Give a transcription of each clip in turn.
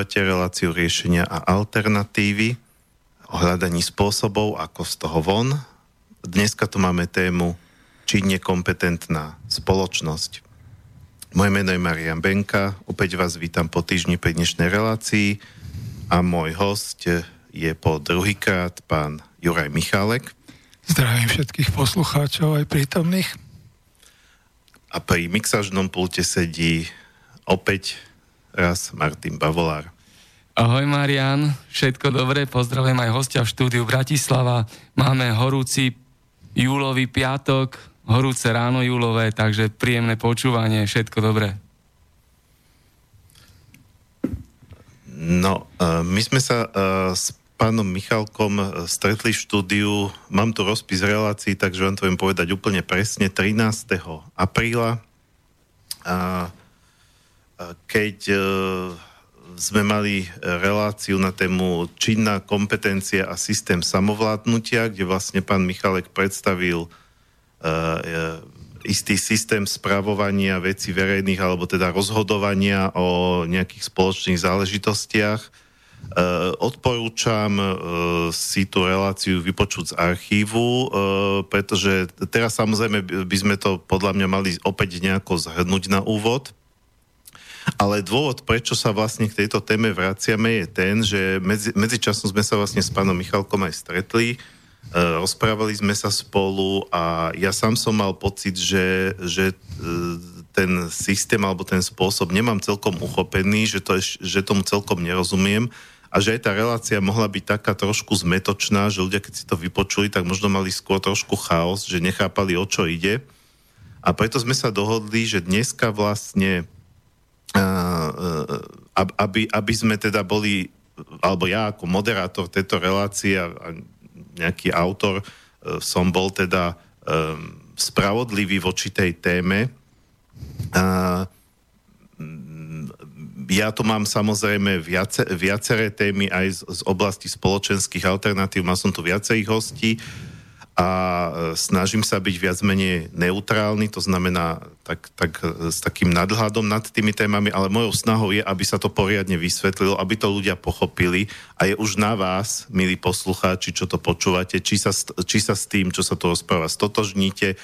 počúvate reláciu riešenia a alternatívy o hľadaní spôsobov, ako z toho von. Dneska tu máme tému činne kompetentná spoločnosť. Moje meno je Marian Benka, opäť vás vítam po týždni pri dnešnej relácii a môj host je po druhýkrát pán Juraj Michálek. Zdravím všetkých poslucháčov aj prítomných. A pri mixažnom pulte sedí opäť raz Martin Bavolár. Ahoj Marian, všetko dobré, pozdravujem aj hostia v štúdiu Bratislava. Máme horúci júlový piatok, horúce ráno júlové, takže príjemné počúvanie, všetko dobré. No, uh, my sme sa uh, s pánom Michalkom e, stretli v štúdiu, mám tu rozpis relácií, takže vám to viem povedať úplne presne, 13. apríla, uh, keď uh, sme mali reláciu na tému činná kompetencia a systém samovládnutia, kde vlastne pán Michalek predstavil uh, istý systém spravovania veci verejných alebo teda rozhodovania o nejakých spoločných záležitostiach. Odporúčam si tú reláciu vypočuť z archívu, pretože teraz samozrejme by sme to podľa mňa mali opäť nejako zhrnúť na úvod. Ale dôvod, prečo sa vlastne k tejto téme vraciame, je ten, že medzi, medzičasom sme sa vlastne s pánom Michalkom aj stretli, e, rozprávali sme sa spolu a ja sám som mal pocit, že, že e, ten systém alebo ten spôsob nemám celkom uchopený, že, to, že tomu celkom nerozumiem a že aj tá relácia mohla byť taká trošku zmetočná, že ľudia, keď si to vypočuli, tak možno mali skôr trošku chaos, že nechápali, o čo ide. A preto sme sa dohodli, že dneska vlastne aby, aby sme teda boli, alebo ja ako moderátor tejto relácie a nejaký autor e, som bol teda spravodlivý voči tej téme. Ja tu mám samozrejme viace, viaceré témy aj z, z oblasti spoločenských alternatív, mal som tu viacerých hostí. Uh, a e, snažím sa byť viac menej neutrálny, to znamená tak, tak, e, s takým nadhľadom nad tými témami, ale mojou snahou je, aby sa to poriadne vysvetlilo, aby to ľudia pochopili a je už na vás, milí poslucháči, čo to počúvate, či sa, či sa s tým, čo sa tu rozpráva, stotožníte,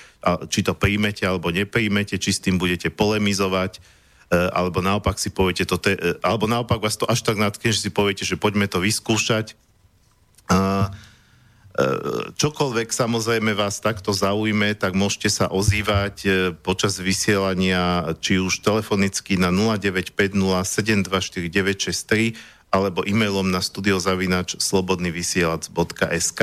či to príjmete alebo nepríjmete, či s tým budete polemizovať, e, alebo naopak si poviete to, te, alebo naopak vás to až tak natkne, že si poviete, že poďme to vyskúšať. E, čokoľvek samozrejme vás takto zaujme, tak môžete sa ozývať e, počas vysielania či už telefonicky na 0950 alebo e-mailom na studiozavinač slobodnyvysielac.sk.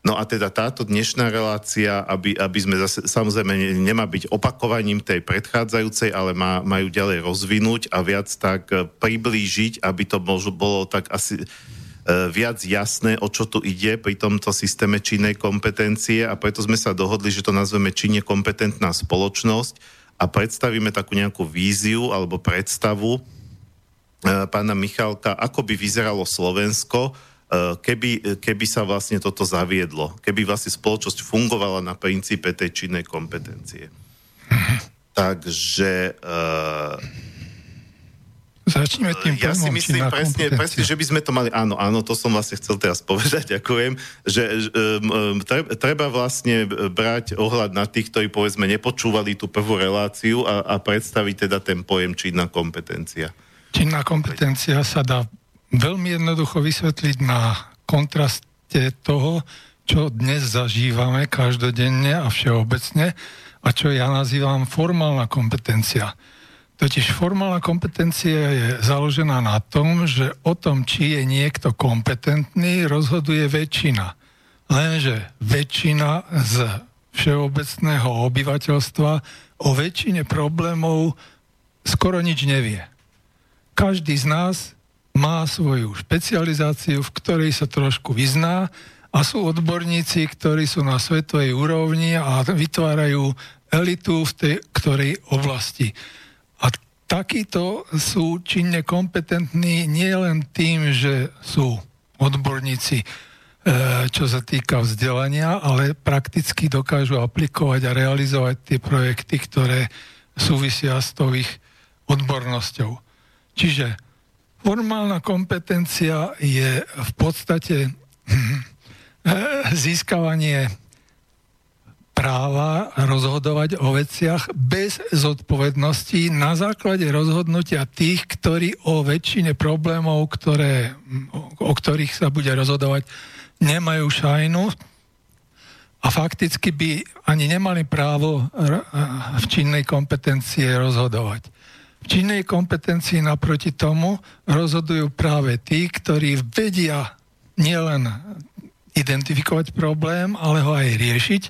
No a teda táto dnešná relácia, aby, aby sme zase, samozrejme nemá byť opakovaním tej predchádzajúcej, ale má, majú ďalej rozvinúť a viac tak e, priblížiť, aby to možno bolo tak asi E, viac jasné, o čo tu ide pri tomto systéme činnej kompetencie a preto sme sa dohodli, že to nazveme činne kompetentná spoločnosť a predstavíme takú nejakú víziu alebo predstavu e, pána Michalka, ako by vyzeralo Slovensko, e, keby, keby sa vlastne toto zaviedlo, keby vlastne spoločnosť fungovala na princípe tej činnej kompetencie. Takže Začneme tým Ja si myslím presne, presne, že by sme to mali, áno, áno, to som vlastne chcel teraz povedať, ďakujem, že um, treba vlastne brať ohľad na tých, ktorí povedzme nepočúvali tú prvú reláciu a, a predstaviť teda ten pojem činná kompetencia. Činná kompetencia sa dá veľmi jednoducho vysvetliť na kontraste toho, čo dnes zažívame každodenne a všeobecne a čo ja nazývam formálna kompetencia. Totiž formálna kompetencia je založená na tom, že o tom, či je niekto kompetentný, rozhoduje väčšina. Lenže väčšina z všeobecného obyvateľstva o väčšine problémov skoro nič nevie. Každý z nás má svoju špecializáciu, v ktorej sa trošku vyzná a sú odborníci, ktorí sú na svetovej úrovni a vytvárajú elitu v tej ktorej oblasti takíto sú činne kompetentní nielen tým, že sú odborníci, e, čo sa týka vzdelania, ale prakticky dokážu aplikovať a realizovať tie projekty, ktoré súvisia s tou ich odbornosťou. Čiže formálna kompetencia je v podstate získavanie práva rozhodovať o veciach bez zodpovednosti na základe rozhodnutia tých, ktorí o väčšine problémov, ktoré, o ktorých sa bude rozhodovať, nemajú šajnu a fakticky by ani nemali právo v činnej kompetencie rozhodovať. V činnej kompetencii naproti tomu rozhodujú práve tí, ktorí vedia nielen identifikovať problém, ale ho aj riešiť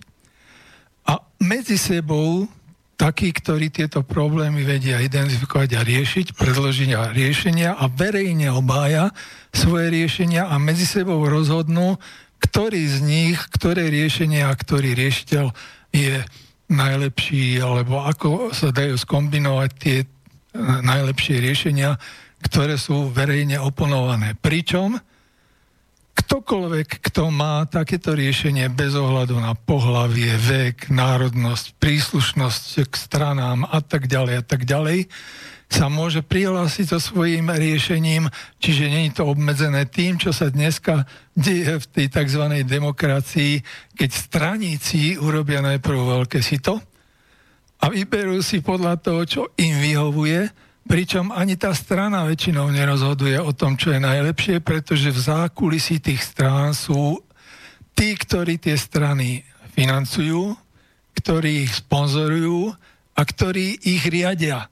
a medzi sebou takí, ktorí tieto problémy vedia identifikovať a riešiť, predložiť riešenia a verejne obája svoje riešenia a medzi sebou rozhodnú, ktorý z nich, ktoré riešenia a ktorý riešiteľ je najlepší, alebo ako sa dajú skombinovať tie eh, najlepšie riešenia, ktoré sú verejne oponované. Pričom ktokoľvek, kto má takéto riešenie bez ohľadu na pohlavie, vek, národnosť, príslušnosť k stranám a tak ďalej a tak ďalej, sa môže prihlásiť so svojím riešením, čiže je to obmedzené tým, čo sa dneska deje v tej tzv. demokracii, keď straníci urobia najprv veľké sito a vyberú si podľa toho, čo im vyhovuje, Pričom ani tá strana väčšinou nerozhoduje o tom, čo je najlepšie, pretože v zákulisí tých strán sú tí, ktorí tie strany financujú, ktorí ich sponzorujú a ktorí ich riadia.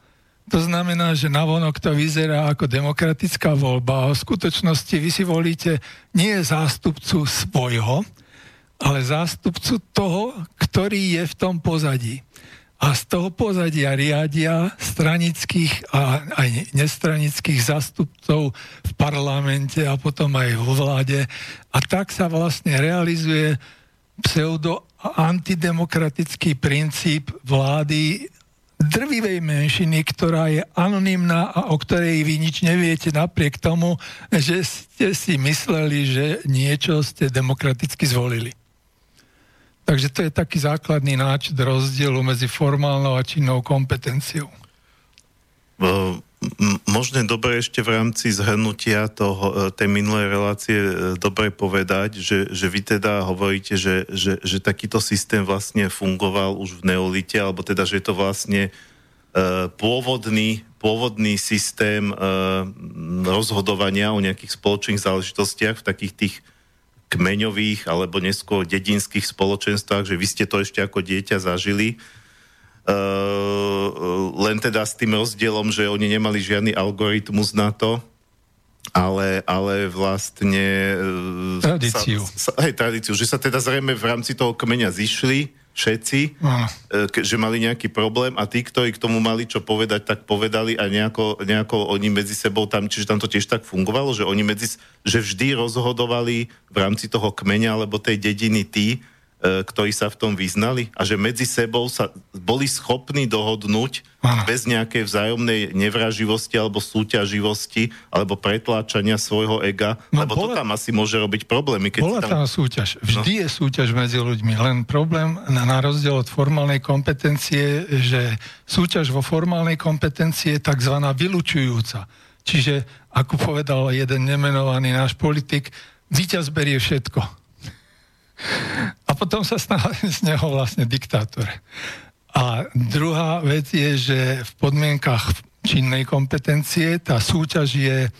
To znamená, že navonok to vyzerá ako demokratická voľba a v skutočnosti vy si volíte nie zástupcu svojho, ale zástupcu toho, ktorý je v tom pozadí a z toho pozadia riadia stranických a aj nestranických zastupcov v parlamente a potom aj vo vláde. A tak sa vlastne realizuje pseudo-antidemokratický princíp vlády drvivej menšiny, ktorá je anonimná a o ktorej vy nič neviete napriek tomu, že ste si mysleli, že niečo ste demokraticky zvolili. Takže to je taký základný náčet rozdielu medzi formálnou a činnou kompetenciou. Možno dobre ešte v rámci zhrnutia toho, e, tej minulej relácie e, dobre povedať, že, že vy teda hovoríte, že, že, že takýto systém vlastne fungoval už v neolite, alebo teda, že je to vlastne uh, pôvodný, pôvodný systém rozhodovania o nejakých spoločných záležitostiach v takých tých kmeňových alebo neskôr dedinských spoločenstvách, že vy ste to ešte ako dieťa zažili. Uh, len teda s tým rozdielom, že oni nemali žiadny algoritmus na to, ale, ale vlastne... E, tradíciu. Sa, sa, aj tradíciu, že sa teda zrejme v rámci toho kmeňa zišli všetci, no. že mali nejaký problém a tí, ktorí k tomu mali čo povedať, tak povedali a nejako, nejako oni medzi sebou tam, čiže tam to tiež tak fungovalo, že oni medzi, že vždy rozhodovali v rámci toho kmeňa alebo tej dediny tí, ktorí sa v tom vyznali a že medzi sebou sa boli schopní dohodnúť Aha. bez nejakej vzájomnej nevraživosti alebo súťaživosti alebo pretláčania svojho ega, no, lebo bola, to tam asi môže robiť problémy. Keď bola tam... tam súťaž. Vždy no. je súťaž medzi ľuďmi, len problém na, na rozdiel od formálnej kompetencie, že súťaž vo formálnej kompetencie je tzv. vylučujúca. Čiže, ako povedal jeden nemenovaný náš politik, víťaz berie všetko a potom sa stal z neho vlastne diktátor. A druhá vec je, že v podmienkach činnej kompetencie tá súťaž je e,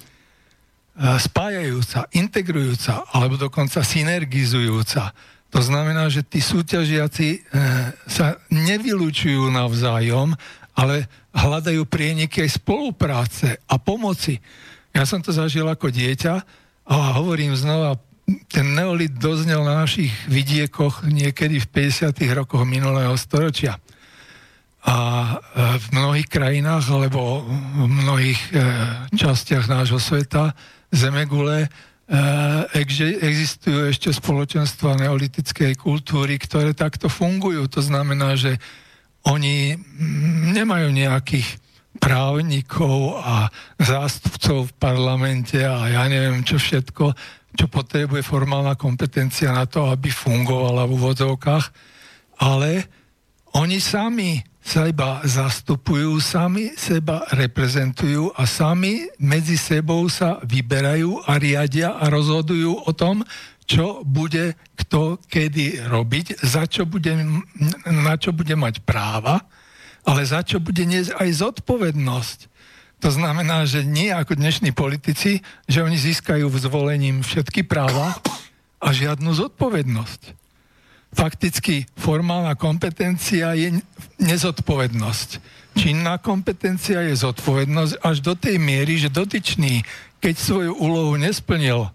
spájajúca, integrujúca alebo dokonca synergizujúca. To znamená, že tí súťažiaci e, sa nevylučujú navzájom, ale hľadajú prieniky aj spolupráce a pomoci. Ja som to zažil ako dieťa a hovorím znova, ten neolit doznel na našich vidiekoch niekedy v 50. rokoch minulého storočia. A e, v mnohých krajinách alebo v mnohých e, častiach nášho sveta Zemegule e, existujú ešte spoločenstva neolitickej kultúry, ktoré takto fungujú. To znamená, že oni nemajú nejakých právnikov a zástupcov v parlamente a ja neviem čo všetko, čo potrebuje formálna kompetencia na to, aby fungovala v úvodzovkách, ale oni sami seba zastupujú, sami seba reprezentujú a sami medzi sebou sa vyberajú a riadia a rozhodujú o tom, čo bude kto kedy robiť, za čo bude, na čo bude mať práva, ale za čo bude niesť aj zodpovednosť. To znamená, že nie ako dnešní politici, že oni získajú zvolením všetky práva a žiadnu zodpovednosť fakticky formálna kompetencia je nezodpovednosť. Činná kompetencia je zodpovednosť až do tej miery, že dotyčný, keď svoju úlohu nesplnil,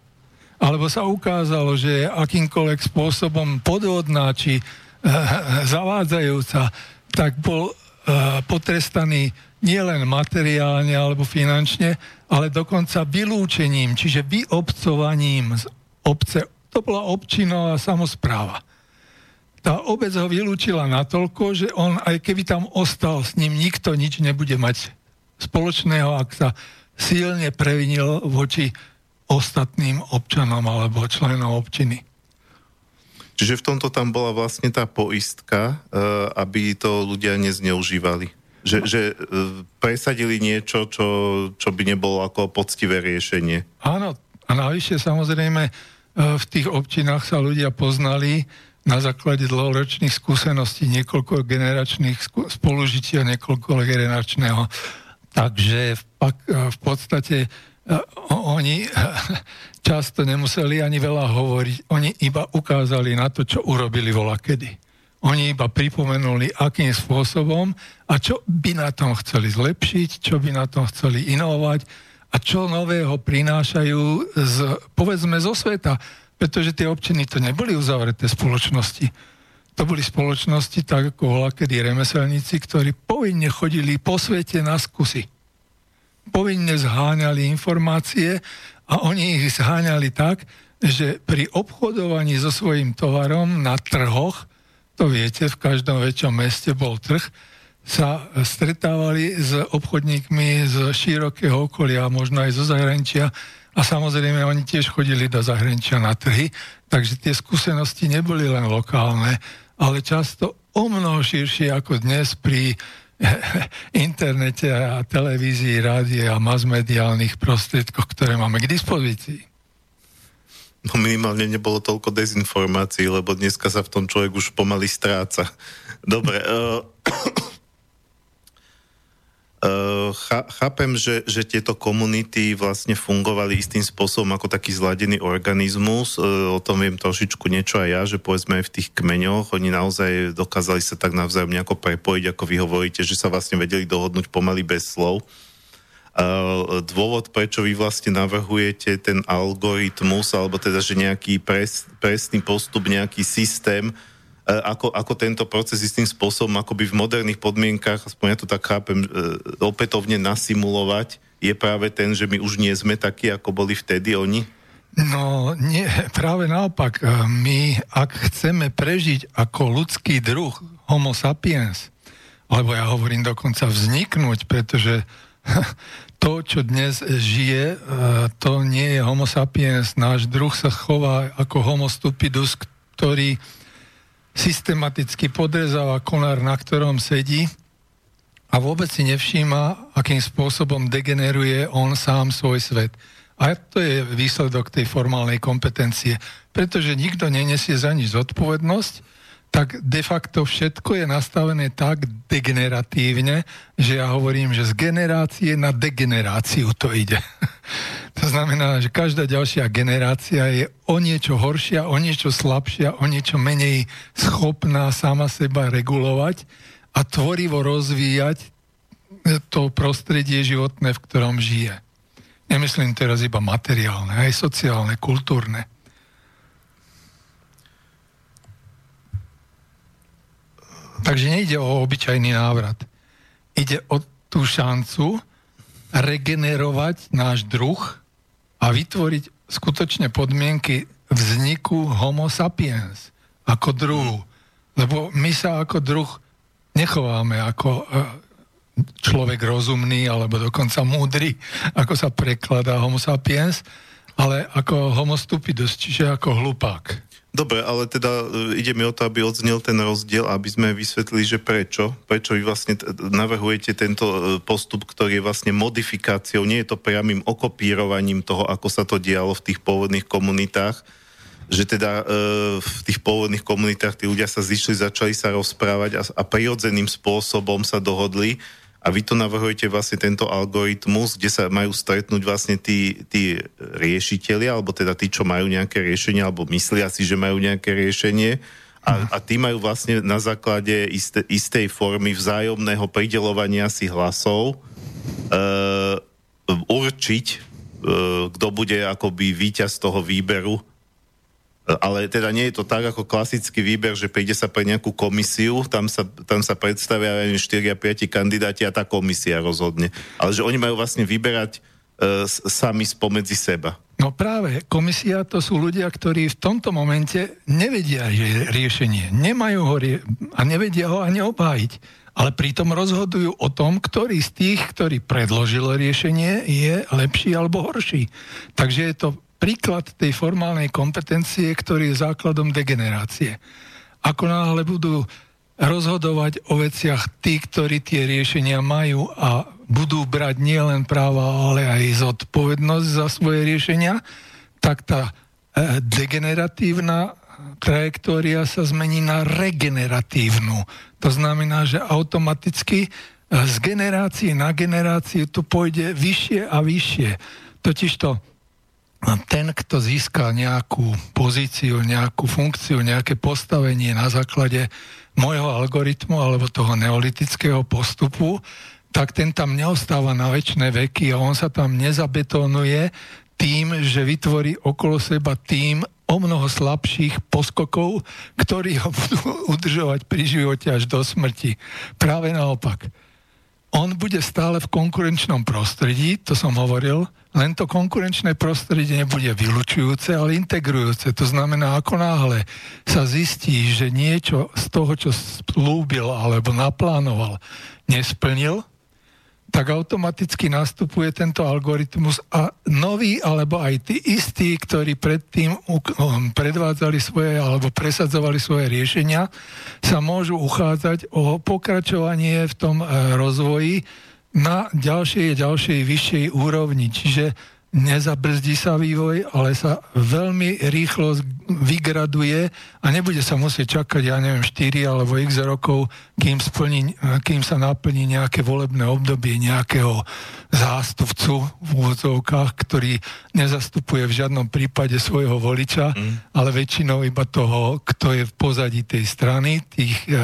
alebo sa ukázalo, že je akýmkoľvek spôsobom podvodná či uh, zavádzajúca, tak bol uh, potrestaný nielen materiálne alebo finančne, ale dokonca vylúčením, čiže vyobcovaním z obce. To bola občinová samozpráva tá obec ho vylúčila natoľko, že on, aj keby tam ostal s ním, nikto nič nebude mať spoločného, ak sa silne previnil voči ostatným občanom alebo členom občiny. Čiže v tomto tam bola vlastne tá poistka, eh, aby to ľudia nezneužívali. Že, že eh, presadili niečo, čo, čo by nebolo ako poctivé riešenie. Áno, a navyše samozrejme eh, v tých občinách sa ľudia poznali, na základe dlhoročných skúseností, niekoľko generačných spolužitia, niekoľko generačného. Takže v, v podstate e, oni často nemuseli ani veľa hovoriť, oni iba ukázali na to, čo urobili vola kedy. Oni iba pripomenuli, akým spôsobom a čo by na tom chceli zlepšiť, čo by na tom chceli inovovať a čo nového prinášajú z, povedzme zo sveta pretože tie občiny to neboli uzavreté spoločnosti. To boli spoločnosti, tak ako bola kedy remeselníci, ktorí povinne chodili po svete na skúsi. Povinne zháňali informácie a oni ich zháňali tak, že pri obchodovaní so svojím tovarom na trhoch, to viete, v každom väčšom meste bol trh, sa stretávali s obchodníkmi z širokého okolia, možno aj zo zahraničia, a samozrejme, oni tiež chodili do zahraničia na trhy, takže tie skúsenosti neboli len lokálne, ale často o mnoho širšie ako dnes pri internete a televízii, rádie a masmediálnych prostriedkoch, ktoré máme k dispozícii. No minimálne nebolo toľko dezinformácií, lebo dneska sa v tom človek už pomaly stráca. Dobre. Uh, Uh, chápem, že, že tieto komunity vlastne fungovali istým spôsobom ako taký zladený organizmus. Uh, o tom viem trošičku niečo aj ja, že povedzme aj v tých kmeňoch oni naozaj dokázali sa tak navzájom nejako prepojiť, ako vy hovoríte, že sa vlastne vedeli dohodnúť pomaly bez slov. Uh, dôvod, prečo vy vlastne navrhujete ten algoritmus, alebo teda, že nejaký pres, presný postup, nejaký systém, E, ako, ako tento proces istým spôsobom akoby v moderných podmienkach, aspoň ja to tak chápem, e, opätovne nasimulovať, je práve ten, že my už nie sme takí, ako boli vtedy oni? No, nie, práve naopak. My, ak chceme prežiť ako ľudský druh homo sapiens, alebo ja hovorím dokonca vzniknúť, pretože to, čo dnes žije, to nie je homo sapiens. Náš druh sa chová ako homo stupidus, ktorý systematicky podrezáva konár, na ktorom sedí a vôbec si nevšíma, akým spôsobom degeneruje on sám svoj svet. A to je výsledok tej formálnej kompetencie. Pretože nikto nenesie za nič zodpovednosť, tak de facto všetko je nastavené tak degeneratívne, že ja hovorím, že z generácie na degeneráciu to ide. to znamená, že každá ďalšia generácia je o niečo horšia, o niečo slabšia, o niečo menej schopná sama seba regulovať a tvorivo rozvíjať to prostredie životné, v ktorom žije. Nemyslím teraz iba materiálne, aj sociálne, kultúrne. Takže nejde o obyčajný návrat. Ide o tú šancu regenerovať náš druh a vytvoriť skutočne podmienky vzniku homo sapiens ako druhu. Lebo my sa ako druh nechováme ako e, človek rozumný alebo dokonca múdry, ako sa prekladá homo sapiens, ale ako homostupidus, čiže ako hlupák. Dobre, ale teda e, ide mi o to, aby odznel ten rozdiel, aby sme vysvetlili, že prečo. Prečo vy vlastne navrhujete tento e, postup, ktorý je vlastne modifikáciou, nie je to priamým okopírovaním toho, ako sa to dialo v tých pôvodných komunitách, že teda e, v tých pôvodných komunitách tí ľudia sa zišli, začali sa rozprávať a, a prirodzeným spôsobom sa dohodli, a vy tu navrhujete vlastne tento algoritmus, kde sa majú stretnúť vlastne tí, tí riešiteľi, alebo teda tí, čo majú nejaké riešenie, alebo myslia si, že majú nejaké riešenie. A, a tí majú vlastne na základe isté, istej formy vzájomného pridelovania si hlasov uh, určiť, uh, kto bude akoby víťaz toho výberu ale teda nie je to tak ako klasický výber, že príde sa pre nejakú komisiu, tam sa, tam sa predstavia 4 a 5 kandidáti a tá komisia rozhodne. Ale že oni majú vlastne vyberať e, sami spomedzi seba. No práve, komisia to sú ľudia, ktorí v tomto momente nevedia, že riešenie. Nemajú ho rie- a nevedia ho ani obhájiť. Ale pritom rozhodujú o tom, ktorý z tých, ktorý predložil riešenie, je lepší alebo horší. Takže je to príklad tej formálnej kompetencie, ktorý je základom degenerácie. Ako náhle budú rozhodovať o veciach tí, ktorí tie riešenia majú a budú brať nielen práva, ale aj zodpovednosť za svoje riešenia, tak tá e, degeneratívna trajektória sa zmení na regeneratívnu. To znamená, že automaticky e, z generácie na generáciu to pôjde vyššie a vyššie. Totižto ten, kto získa nejakú pozíciu, nejakú funkciu, nejaké postavenie na základe môjho algoritmu alebo toho neolitického postupu, tak ten tam neostáva na väčšie veky a on sa tam nezabetonuje tým, že vytvorí okolo seba tým o mnoho slabších poskokov, ktorí ho budú udržovať pri živote až do smrti. Práve naopak on bude stále v konkurenčnom prostredí, to som hovoril, len to konkurenčné prostredie nebude vylučujúce, ale integrujúce. To znamená, ako náhle sa zistí, že niečo z toho, čo slúbil alebo naplánoval, nesplnil, tak automaticky nastupuje tento algoritmus a noví alebo aj tí istí, ktorí predtým um, predvádzali svoje alebo presadzovali svoje riešenia, sa môžu uchádzať o pokračovanie v tom eh, rozvoji na ďalšej, ďalšej vyššej úrovni. Čiže nezabrzdí sa vývoj, ale sa veľmi rýchlo vygraduje a nebude sa musieť čakať, ja neviem, 4 alebo x rokov, kým, splní, kým sa naplní nejaké volebné obdobie nejakého zástupcu v úvodzovkách, ktorý nezastupuje v žiadnom prípade svojho voliča, mm. ale väčšinou iba toho, kto je v pozadí tej strany, tých e,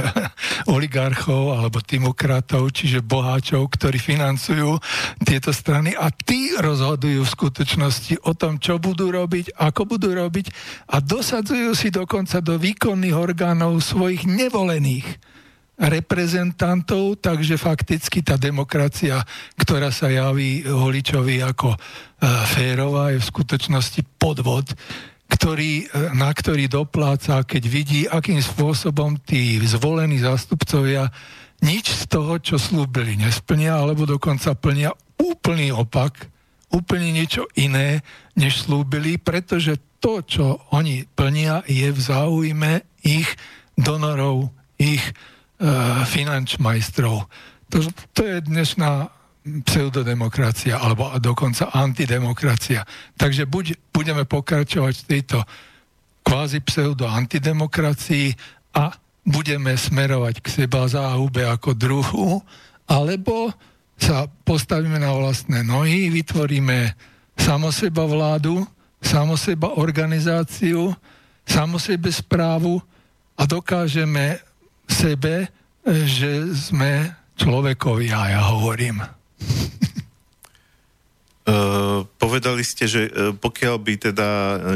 oligarchov alebo demokratov, čiže boháčov, ktorí financujú tieto strany a tí rozhodujú v skutočnosti o tom, čo budú robiť, ako budú robiť a dosadzujú si dokonca do výkonných orgánov svojich nevolených reprezentantov, takže fakticky tá demokracia, ktorá sa javí holičovi ako e, férová, je v skutočnosti podvod, ktorý, e, na ktorý dopláca, keď vidí, akým spôsobom tí zvolení zástupcovia nič z toho, čo slúbili, nesplnia, alebo dokonca plnia úplný opak, úplne niečo iné, než slúbili, pretože to, čo oni plnia, je v záujme ich donorov, ich uh, finančmajstrov. To, to je dnešná pseudodemokracia alebo dokonca antidemokracia. Takže buď budeme pokračovať v tejto kvázi pseudo-antidemokracii a budeme smerovať k seba záhube ako druhu, alebo sa postavíme na vlastné nohy, vytvoríme samoseba vládu, samoseba organizáciu, samosebe správu a dokážeme sebe, e, že sme človekovi, a ja hovorím. Uh, povedali ste, že uh, pokiaľ by teda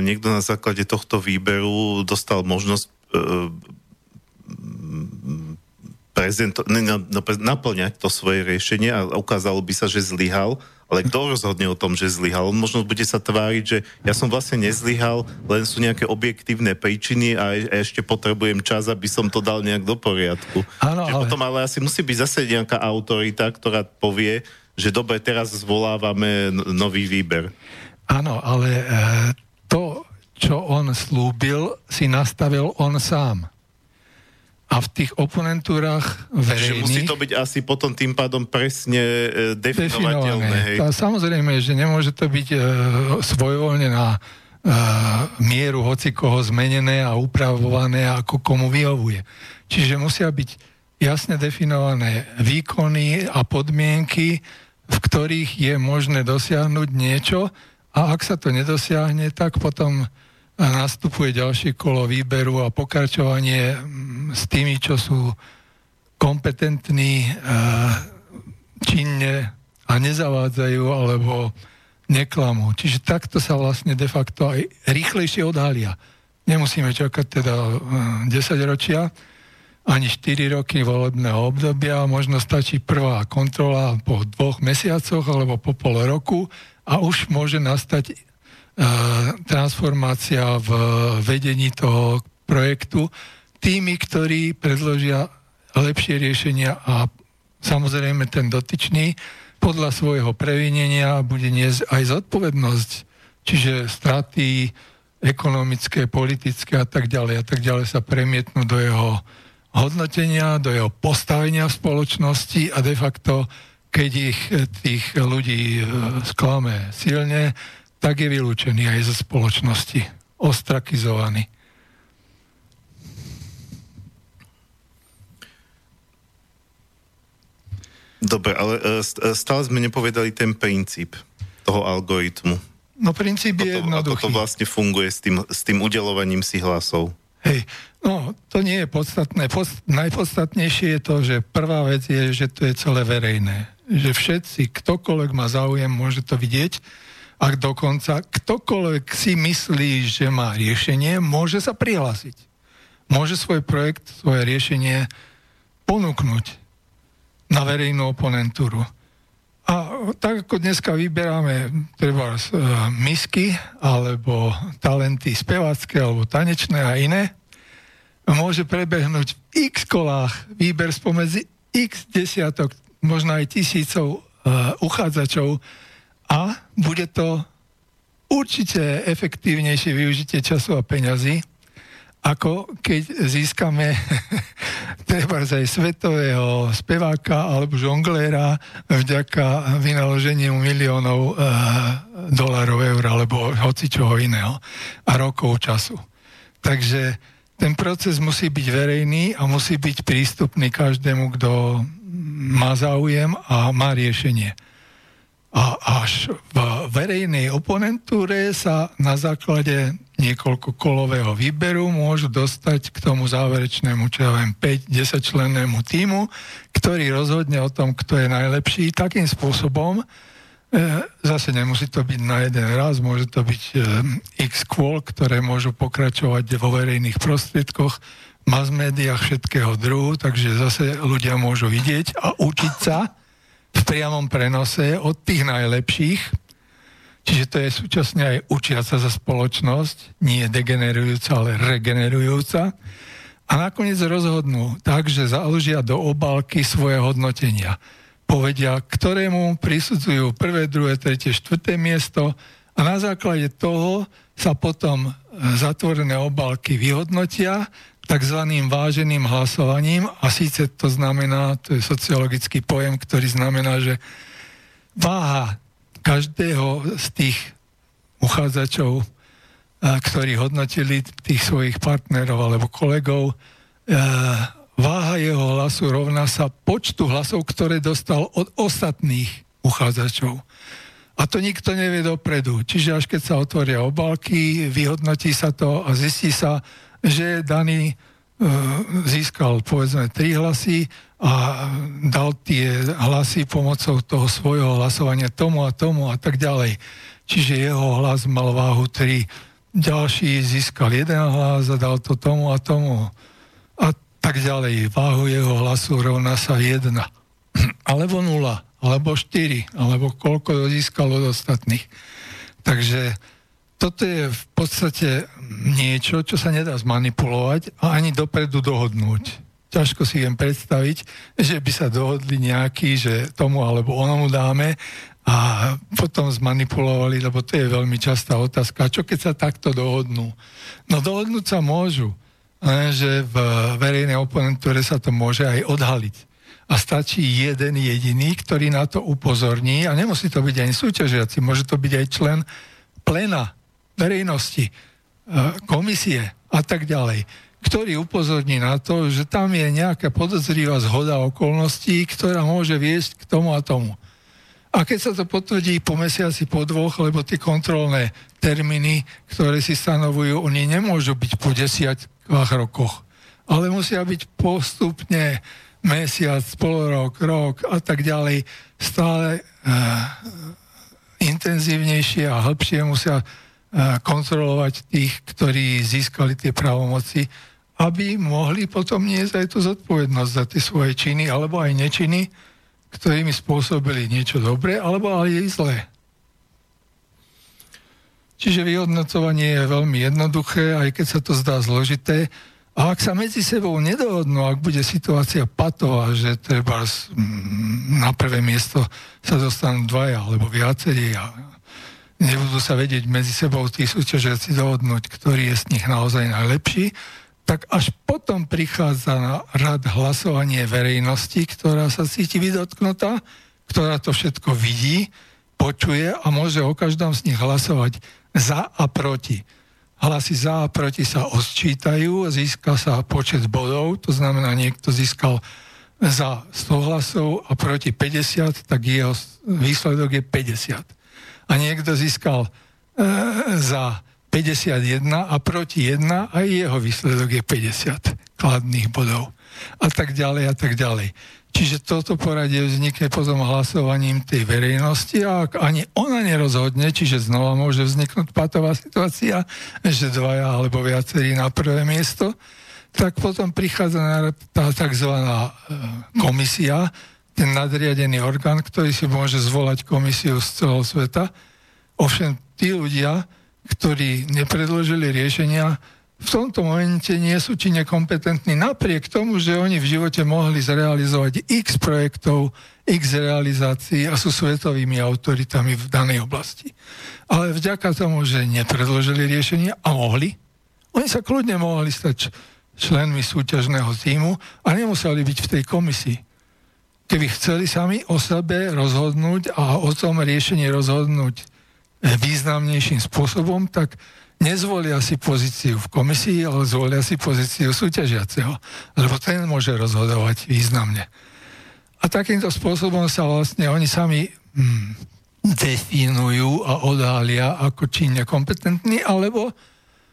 niekto na základe tohto výberu dostal možnosť uh, prezento- no, naplňať to svoje riešenie a ukázalo by sa, že zlyhal, ale kto rozhodne o tom, že zlyhal? On možno bude sa tváriť, že ja som vlastne nezlyhal, len sú nejaké objektívne príčiny a ešte potrebujem čas, aby som to dal nejak do poriadku. Áno, ale... Potom ale asi musí byť zase nejaká autorita, ktorá povie, že dobre, teraz zvolávame nový výber. Áno, ale e, to, čo on slúbil, si nastavil on sám. A v tých oponentúrach verejných... Čiže musí to byť asi potom tým pádom presne e, definovateľné. Hej. Tá, samozrejme, že nemôže to byť e, svojvoľne na e, mieru hoci koho zmenené a upravované, ako komu vyhovuje. Čiže musia byť jasne definované výkony a podmienky, v ktorých je možné dosiahnuť niečo a ak sa to nedosiahne, tak potom nastupuje ďalšie kolo výberu a pokračovanie s tými, čo sú kompetentní činne a nezavádzajú alebo neklamú. Čiže takto sa vlastne de facto aj rýchlejšie odhalia. Nemusíme čakať teda 10 ročia, ani 4 roky volebného obdobia, možno stačí prvá kontrola po dvoch mesiacoch alebo po pol roku a už môže nastať transformácia v vedení toho projektu tými, ktorí predložia lepšie riešenia a samozrejme ten dotyčný podľa svojho previnenia bude niesť aj zodpovednosť, čiže straty ekonomické, politické a tak ďalej a tak ďalej sa premietnú do jeho hodnotenia, do jeho postavenia v spoločnosti a de facto, keď ich tých ľudí e, sklame silne, tak je vylúčený aj zo spoločnosti, ostrakizovaný. Dobre, ale e, e, stále sme nepovedali ten princíp toho algoritmu. No princíp je jednoduchý. Ako to vlastne funguje s tým, s tým udelovaním si hlasov? Hej, no to nie je podstatné. Post, najpodstatnejšie je to, že prvá vec je, že to je celé verejné. Že všetci, ktokoľvek má záujem, môže to vidieť ak dokonca ktokoľvek si myslí, že má riešenie, môže sa prihlásiť. Môže svoj projekt, svoje riešenie ponúknuť na verejnú oponentúru. A tak ako dneska vyberáme treba uh, misky alebo talenty spevácké alebo tanečné a iné, môže prebehnúť v x kolách výber spomedzi x desiatok, možno aj tisícov uh, uchádzačov a bude to určite efektívnejšie využitie času a peňazí, ako keď získame treba aj svetového speváka alebo žongléra vďaka vynaloženiu miliónov e, dolárov, eur alebo hoci čoho iného a rokov času. Takže ten proces musí byť verejný a musí byť prístupný každému, kto má záujem a má riešenie. A až v verejnej oponentúre sa na základe niekoľko kolového výberu môžu dostať k tomu záverečnému, čo ja viem, 5-10 člennému týmu, ktorý rozhodne o tom, kto je najlepší. Takým spôsobom, e, zase nemusí to byť na jeden raz, môže to byť e, x kôl, ktoré môžu pokračovať vo verejných prostriedkoch, mass médiách všetkého druhu, takže zase ľudia môžu vidieť a učiť sa v priamom prenose od tých najlepších, čiže to je súčasne aj učiaca za spoločnosť, nie degenerujúca, ale regenerujúca. A nakoniec rozhodnú tak, že založia do obálky svoje hodnotenia. Povedia, ktorému prisudzujú prvé, druhé, tretie, štvrté miesto a na základe toho sa potom zatvorené obálky vyhodnotia tzv. váženým hlasovaním a síce to znamená, to je sociologický pojem, ktorý znamená, že váha každého z tých uchádzačov, ktorí hodnotili tých svojich partnerov alebo kolegov, váha jeho hlasu rovná sa počtu hlasov, ktoré dostal od ostatných uchádzačov. A to nikto nevie dopredu. Čiže až keď sa otvoria obálky, vyhodnotí sa to a zistí sa, že daný e, získal povedzme tri hlasy a dal tie hlasy pomocou toho svojho hlasovania tomu a tomu a tak ďalej. Čiže jeho hlas mal váhu 3. Ďalší získal jeden hlas a dal to tomu a tomu. A tak ďalej. Váhu jeho hlasu rovná sa 1. Alebo 0. Alebo 4. Alebo koľko získal od ostatných. Takže toto je v podstate niečo, čo sa nedá zmanipulovať a ani dopredu dohodnúť. ťažko si viem predstaviť, že by sa dohodli nejaký, že tomu alebo onomu dáme a potom zmanipulovali, lebo to je veľmi častá otázka. Čo keď sa takto dohodnú? No dohodnúť sa môžu, že v verejnej oponentúre sa to môže aj odhaliť. A stačí jeden jediný, ktorý na to upozorní a nemusí to byť ani súťažiaci, môže to byť aj člen plena verejnosti, e, komisie a tak ďalej ktorý upozorní na to, že tam je nejaká podozrivá zhoda okolností, ktorá môže viesť k tomu a tomu. A keď sa to potvrdí po mesiaci, po dvoch, lebo tie kontrolné termíny, ktoré si stanovujú, oni nemôžu byť po desiatkách rokoch, ale musia byť postupne mesiac, pol rok, rok a tak ďalej stále uh, intenzívnejšie a hĺbšie musia kontrolovať tých, ktorí získali tie právomoci, aby mohli potom niesť aj tú zodpovednosť za tie svoje činy alebo aj nečiny, ktorými spôsobili niečo dobré, alebo aj zlé. Čiže vyhodnocovanie je veľmi jednoduché, aj keď sa to zdá zložité. A ak sa medzi sebou nedohodnú, ak bude situácia patová, že treba na prvé miesto sa dostanú dvaja alebo viacerí a nebudú sa vedieť medzi sebou tí súťažiaci dohodnúť, ktorý je z nich naozaj najlepší, tak až potom prichádza na rad hlasovanie verejnosti, ktorá sa cíti vydotknutá, ktorá to všetko vidí, počuje a môže o každom z nich hlasovať za a proti. Hlasy za a proti sa osčítajú, získa sa počet bodov, to znamená, niekto získal za 100 hlasov a proti 50, tak jeho výsledok je 50. A niekto získal e, za 51 a proti 1 aj jeho výsledok je 50 kladných bodov a tak ďalej a tak ďalej. Čiže toto poradie vznikne potom hlasovaním tej verejnosti a ak ani ona nerozhodne, čiže znova môže vzniknúť patová situácia, že dvaja alebo viacerí na prvé miesto, tak potom prichádza tá tzv. E, komisia, ten nadriadený orgán, ktorý si môže zvolať komisiu z celého sveta. Ovšem tí ľudia, ktorí nepredložili riešenia, v tomto momente nie sú či nekompetentní napriek tomu, že oni v živote mohli zrealizovať x projektov, x realizácií a sú svetovými autoritami v danej oblasti. Ale vďaka tomu, že nepredložili riešenia a mohli, oni sa kľudne mohli stať členmi súťažného týmu a nemuseli byť v tej komisii. Keby chceli sami o sebe rozhodnúť a o tom riešení rozhodnúť významnejším spôsobom, tak nezvolia si pozíciu v komisii, ale zvolia si pozíciu súťažiaceho, lebo ten môže rozhodovať významne. A takýmto spôsobom sa vlastne oni sami hm, definujú a odhália ako či nekompetentní, alebo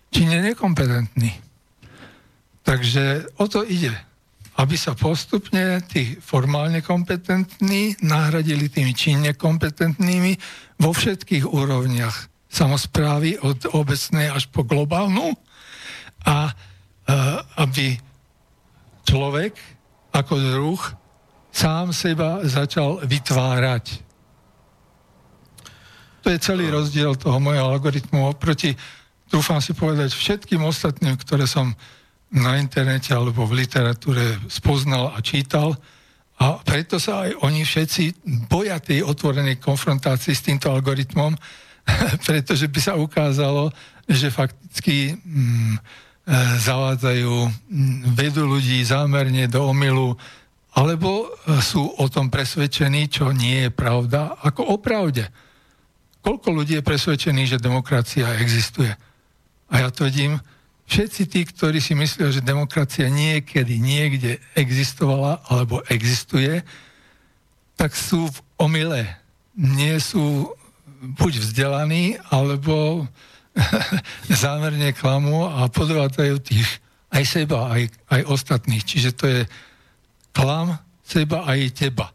či nekompetentní. Takže o to ide aby sa postupne tí formálne kompetentní nahradili tými činne kompetentnými vo všetkých úrovniach samozprávy od obecnej až po globálnu a e, aby človek ako druh sám seba začal vytvárať. To je celý rozdiel toho mojho algoritmu oproti, dúfam si povedať, všetkým ostatným, ktoré som na internete alebo v literatúre spoznal a čítal. A preto sa aj oni všetci boja tej otvorenej konfrontácii s týmto algoritmom, pretože by sa ukázalo, že fakticky mm, e, zavádzajú, mm, vedú ľudí zámerne do omilu, alebo e, sú o tom presvedčení, čo nie je pravda, ako o pravde. Koľko ľudí je presvedčených, že demokracia existuje? A ja tvrdím, všetci tí, ktorí si myslia, že demokracia niekedy, niekde existovala alebo existuje, tak sú v omyle. Nie sú buď vzdelaní, alebo zámerne klamú a podvádzajú tých aj seba, aj, aj ostatných. Čiže to je klam seba aj teba.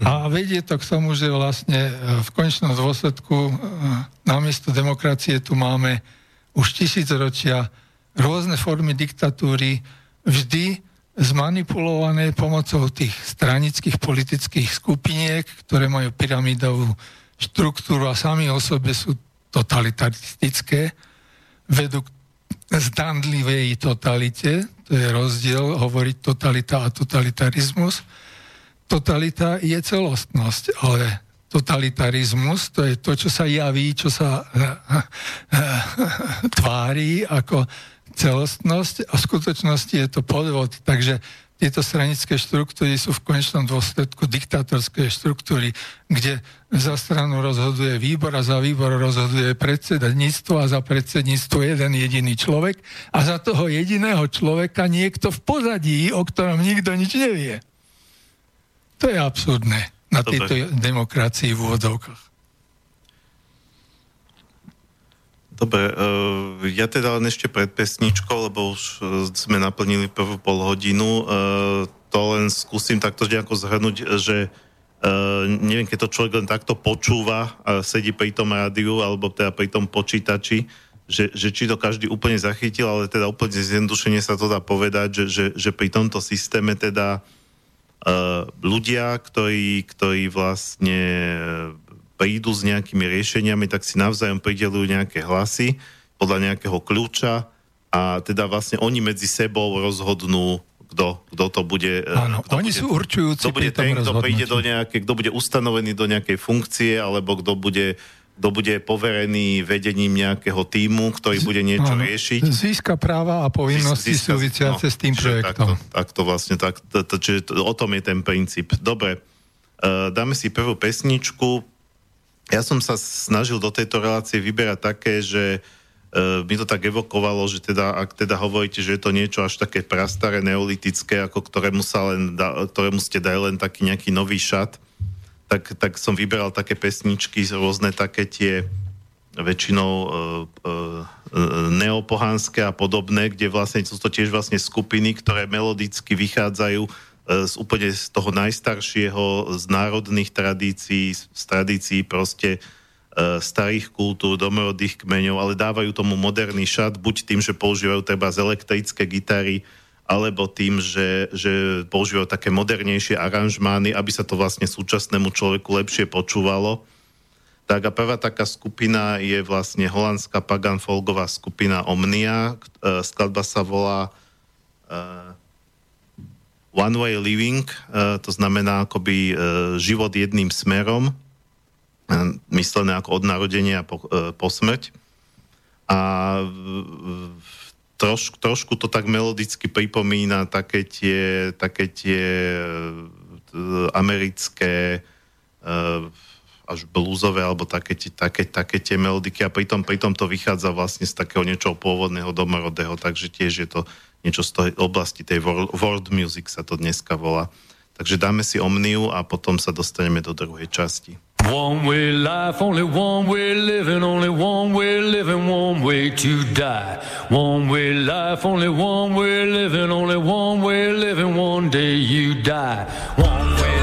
A vedie to k tomu, že vlastne v končnom dôsledku e, namiesto demokracie tu máme už tisícročia rôzne formy diktatúry vždy zmanipulované pomocou tých stranických politických skupiniek, ktoré majú pyramidovú štruktúru a sami o sebe sú totalitaristické, vedú zdanlivej totalite, to je rozdiel hovoriť totalita a totalitarizmus. Totalita je celostnosť, ale totalitarizmus to je to, čo sa javí, čo sa tvári ako celostnosť a v skutočnosti je to podvod. Takže tieto stranické štruktúry sú v konečnom dôsledku diktátorské štruktúry, kde za stranu rozhoduje výbor a za výbor rozhoduje predsedníctvo a za predsedníctvo jeden jediný človek a za toho jediného človeka niekto v pozadí, o ktorom nikto nič nevie. To je absurdné na tejto demokracii v úvodovkách. Dobre, uh, ja teda len ešte pred pesničkou, lebo už uh, sme naplnili prvú pol hodinu, uh, to len skúsim takto nejako zhrnúť, že neviem, keď to človek len takto počúva a sedí pri tom rádiu alebo teda pri tom počítači, že, že či to každý úplne zachytil, ale teda úplne zjednodušene sa to dá povedať, že, že, že pri tomto systéme teda uh, ľudia, ktorí, ktorí vlastne prídu s nejakými riešeniami, tak si navzájom pridelujú nejaké hlasy podľa nejakého kľúča a teda vlastne oni medzi sebou rozhodnú, kto, kto to bude... Eh, Áno, kto oni bude, sú určujúci kto bude ten, kto príde do nejaké, kto bude ustanovený do nejakej funkcie, alebo kto bude kto bude poverený vedením nejakého týmu, ktorý bude niečo Áno, riešiť. Získa práva a povinnosti získa, súvisiace no, s tým projektom. Takto, takto vlastne, tak, to, to, čiže to, o tom je ten princíp. Dobre, uh, dáme si prvú pesničku, ja som sa snažil do tejto relácie vyberať také, že uh, mi to tak evokovalo, že teda, ak teda hovoríte, že je to niečo až také prastaré, neolitické, ako ktorému, sa len da, ktorému ste dali len taký nejaký nový šat, tak, tak som vyberal také pesničky, rôzne také tie väčšinou uh, uh, neopohanské a podobné, kde vlastne sú to tiež vlastne skupiny, ktoré melodicky vychádzajú E, z úplne z toho najstaršieho, z národných tradícií, z tradícií proste e, starých kultúr, domorodých kmeňov, ale dávajú tomu moderný šat, buď tým, že používajú treba z elektrické gitary, alebo tým, že, že používajú také modernejšie aranžmány, aby sa to vlastne súčasnému človeku lepšie počúvalo. Tak a prvá taká skupina je vlastne holandská pagan folgová skupina Omnia. E, skladba sa volá one way living, uh, to znamená akoby uh, život jedným smerom, uh, myslené ako od narodenia po, uh, po smrť. A uh, troš, trošku to tak melodicky pripomína také tie, také tie uh, americké uh, až blúzové alebo také, také, také tie melodiky a pritom, pritom to vychádza vlastne z takého niečoho pôvodného domorodého, takže tiež je to niečo z tej oblasti tej world, world music sa to dneska volá. Takže dáme si Omniu a potom sa dostaneme do druhej časti. One way life, only one way living, only one way living, one way to die. One way life, only one way living, only one way living, one day you die. One way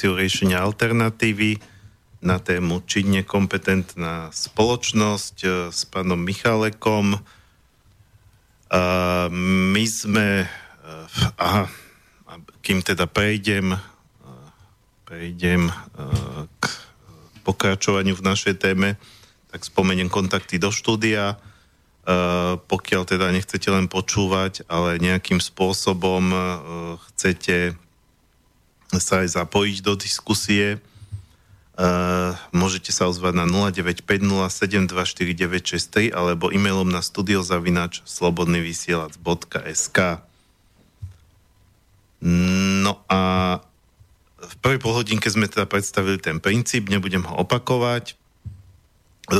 reláciu riešenia alternatívy na tému činne kompetentná spoločnosť e, s pánom Michalekom. My sme, aha, kým teda prejdem, prejdem k pokračovaniu v našej téme, tak spomeniem kontakty do štúdia. Pokiaľ teda nechcete len počúvať, ale nejakým spôsobom chcete sa aj zapojiť do diskusie, uh, môžete sa ozvať na 0950724963 alebo e-mailom na studiozavinač slobodnyvysielac.sk No a v prvej polhodinke sme teda predstavili ten princíp, nebudem ho opakovať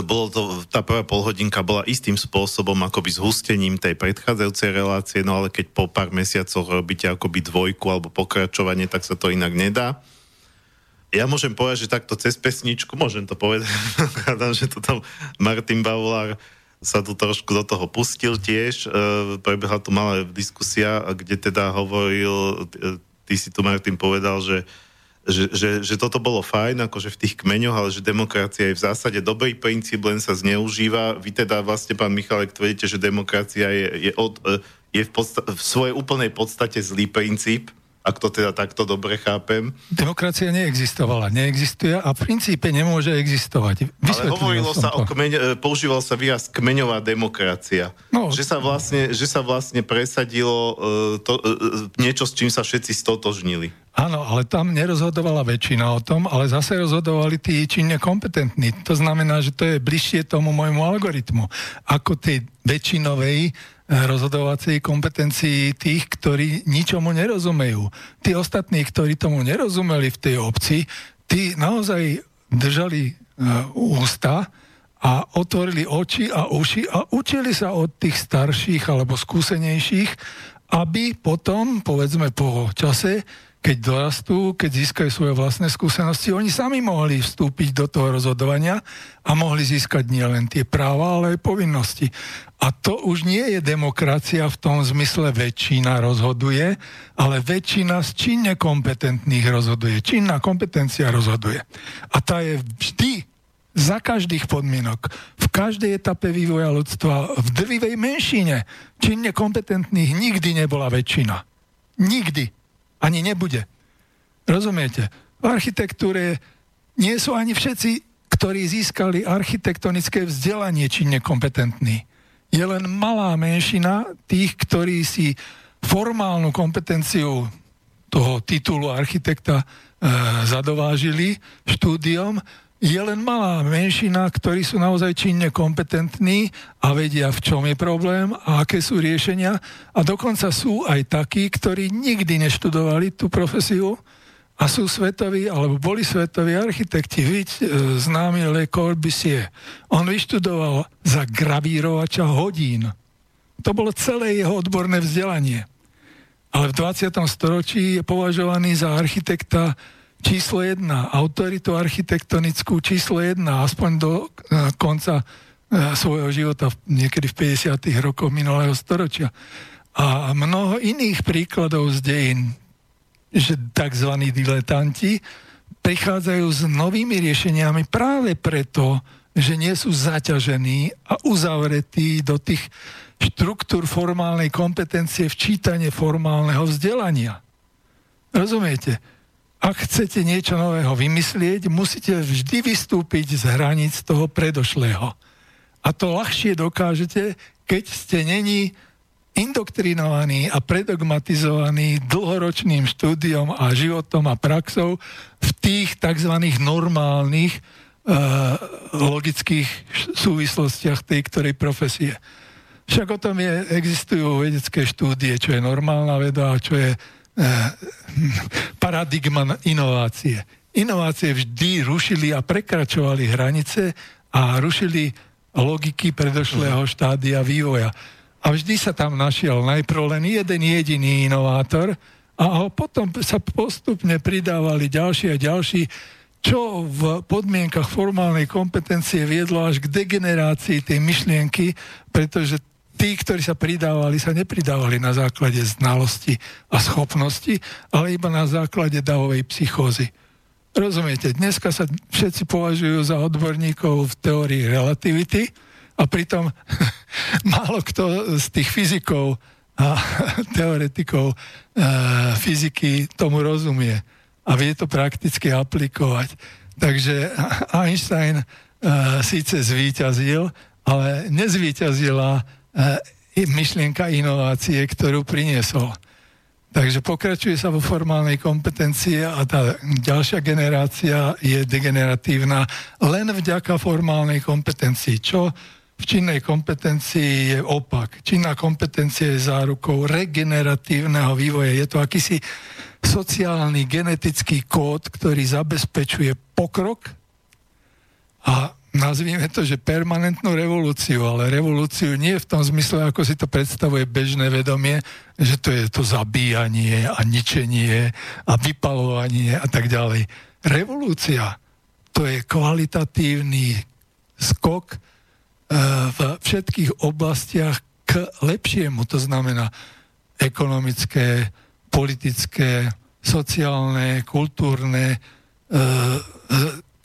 bolo to, tá prvá polhodinka bola istým spôsobom akoby zhustením tej predchádzajúcej relácie, no ale keď po pár mesiacoch robíte akoby dvojku alebo pokračovanie, tak sa to inak nedá. Ja môžem povedať, že takto cez pesničku, môžem to povedať, že to tam Martin Baulár sa tu trošku do toho pustil tiež, e, prebehla tu malá diskusia, kde teda hovoril, e, ty si tu Martin povedal, že že, že, že toto bolo fajn, akože v tých kmeňoch, ale že demokracia je v zásade dobrý princíp, len sa zneužíva. Vy teda vlastne, pán Michalek, tvrdíte, že demokracia je, je, od, e, je v, podsta- v svojej úplnej podstate zlý princíp, ak to teda takto dobre chápem. Demokracia neexistovala, neexistuje a v princípe nemôže existovať. Ale hovorilo sa to. o kmeň, e, používal sa výraz kmeňová demokracia. No. Že, sa vlastne, že sa vlastne presadilo uh, to, uh, niečo, s čím sa všetci stotožnili. Áno, ale tam nerozhodovala väčšina o tom, ale zase rozhodovali tí činne kompetentní. To znamená, že to je bližšie tomu môjmu algoritmu, ako tej väčšinovej rozhodovacej kompetencii tých, ktorí ničomu nerozumejú. Tí ostatní, ktorí tomu nerozumeli v tej obci, tí naozaj držali uh, ústa a otvorili oči a uši a učili sa od tých starších alebo skúsenejších, aby potom, povedzme po čase, keď dorastú, keď získajú svoje vlastné skúsenosti, oni sami mohli vstúpiť do toho rozhodovania a mohli získať nielen tie práva, ale aj povinnosti. A to už nie je demokracia v tom zmysle väčšina rozhoduje, ale väčšina z činne kompetentných rozhoduje. Činná kompetencia rozhoduje. A tá je vždy za každých podmienok, v každej etape vývoja ľudstva, v drvivej menšine činne kompetentných nikdy nebola väčšina. Nikdy ani nebude. Rozumiete? V architektúre nie sú ani všetci, ktorí získali architektonické vzdelanie či nekompetentní. Je len malá menšina tých, ktorí si formálnu kompetenciu toho titulu architekta e, zadovážili štúdiom je len malá menšina, ktorí sú naozaj činne kompetentní a vedia, v čom je problém a aké sú riešenia. A dokonca sú aj takí, ktorí nikdy neštudovali tú profesiu a sú svetoví, alebo boli svetoví architekti. Víť, e, známy Le Corbusier. On vyštudoval za gravírovača hodín. To bolo celé jeho odborné vzdelanie. Ale v 20. storočí je považovaný za architekta číslo jedna, autoritu architektonickú číslo jedna, aspoň do uh, konca uh, svojho života, niekedy v 50. rokoch minulého storočia. A mnoho iných príkladov z dejín, že tzv. diletanti prichádzajú s novými riešeniami práve preto, že nie sú zaťažení a uzavretí do tých štruktúr formálnej kompetencie v čítane formálneho vzdelania. Rozumiete? Ak chcete niečo nového vymyslieť, musíte vždy vystúpiť z hraníc toho predošlého. A to ľahšie dokážete, keď ste není indoktrinovaní a predogmatizovaní dlhoročným štúdiom a životom a praxou v tých tzv. normálnych uh, logických súvislostiach tej ktorej profesie. Však o tom je, existujú vedecké štúdie, čo je normálna veda a čo je paradigma inovácie. Inovácie vždy rušili a prekračovali hranice a rušili logiky predošlého štádia vývoja. A vždy sa tam našiel najprv len jeden jediný inovátor a potom sa postupne pridávali ďalší a ďalší, čo v podmienkach formálnej kompetencie viedlo až k degenerácii tej myšlienky, pretože tí, ktorí sa pridávali, sa nepridávali na základe znalosti a schopnosti, ale iba na základe davovej psychózy. Rozumiete, dneska sa všetci považujú za odborníkov v teórii relativity a pritom málo kto z tých fyzikov a teoretikov e, fyziky tomu rozumie a vie to prakticky aplikovať. Takže Einstein e, síce zvíťazil, ale nezvíťazila myšlienka inovácie, ktorú priniesol. Takže pokračuje sa vo formálnej kompetencii a tá ďalšia generácia je degeneratívna len vďaka formálnej kompetencii, čo v činnej kompetencii je opak. Činná kompetencia je zárukou regeneratívneho vývoja. Je to akýsi sociálny genetický kód, ktorý zabezpečuje pokrok a nazvíme to, že permanentnú revolúciu, ale revolúciu nie v tom zmysle, ako si to predstavuje bežné vedomie, že to je to zabíjanie a ničenie a vypalovanie a tak ďalej. Revolúcia to je kvalitatívny skok e, v všetkých oblastiach k lepšiemu, to znamená ekonomické, politické, sociálne, kultúrne, e,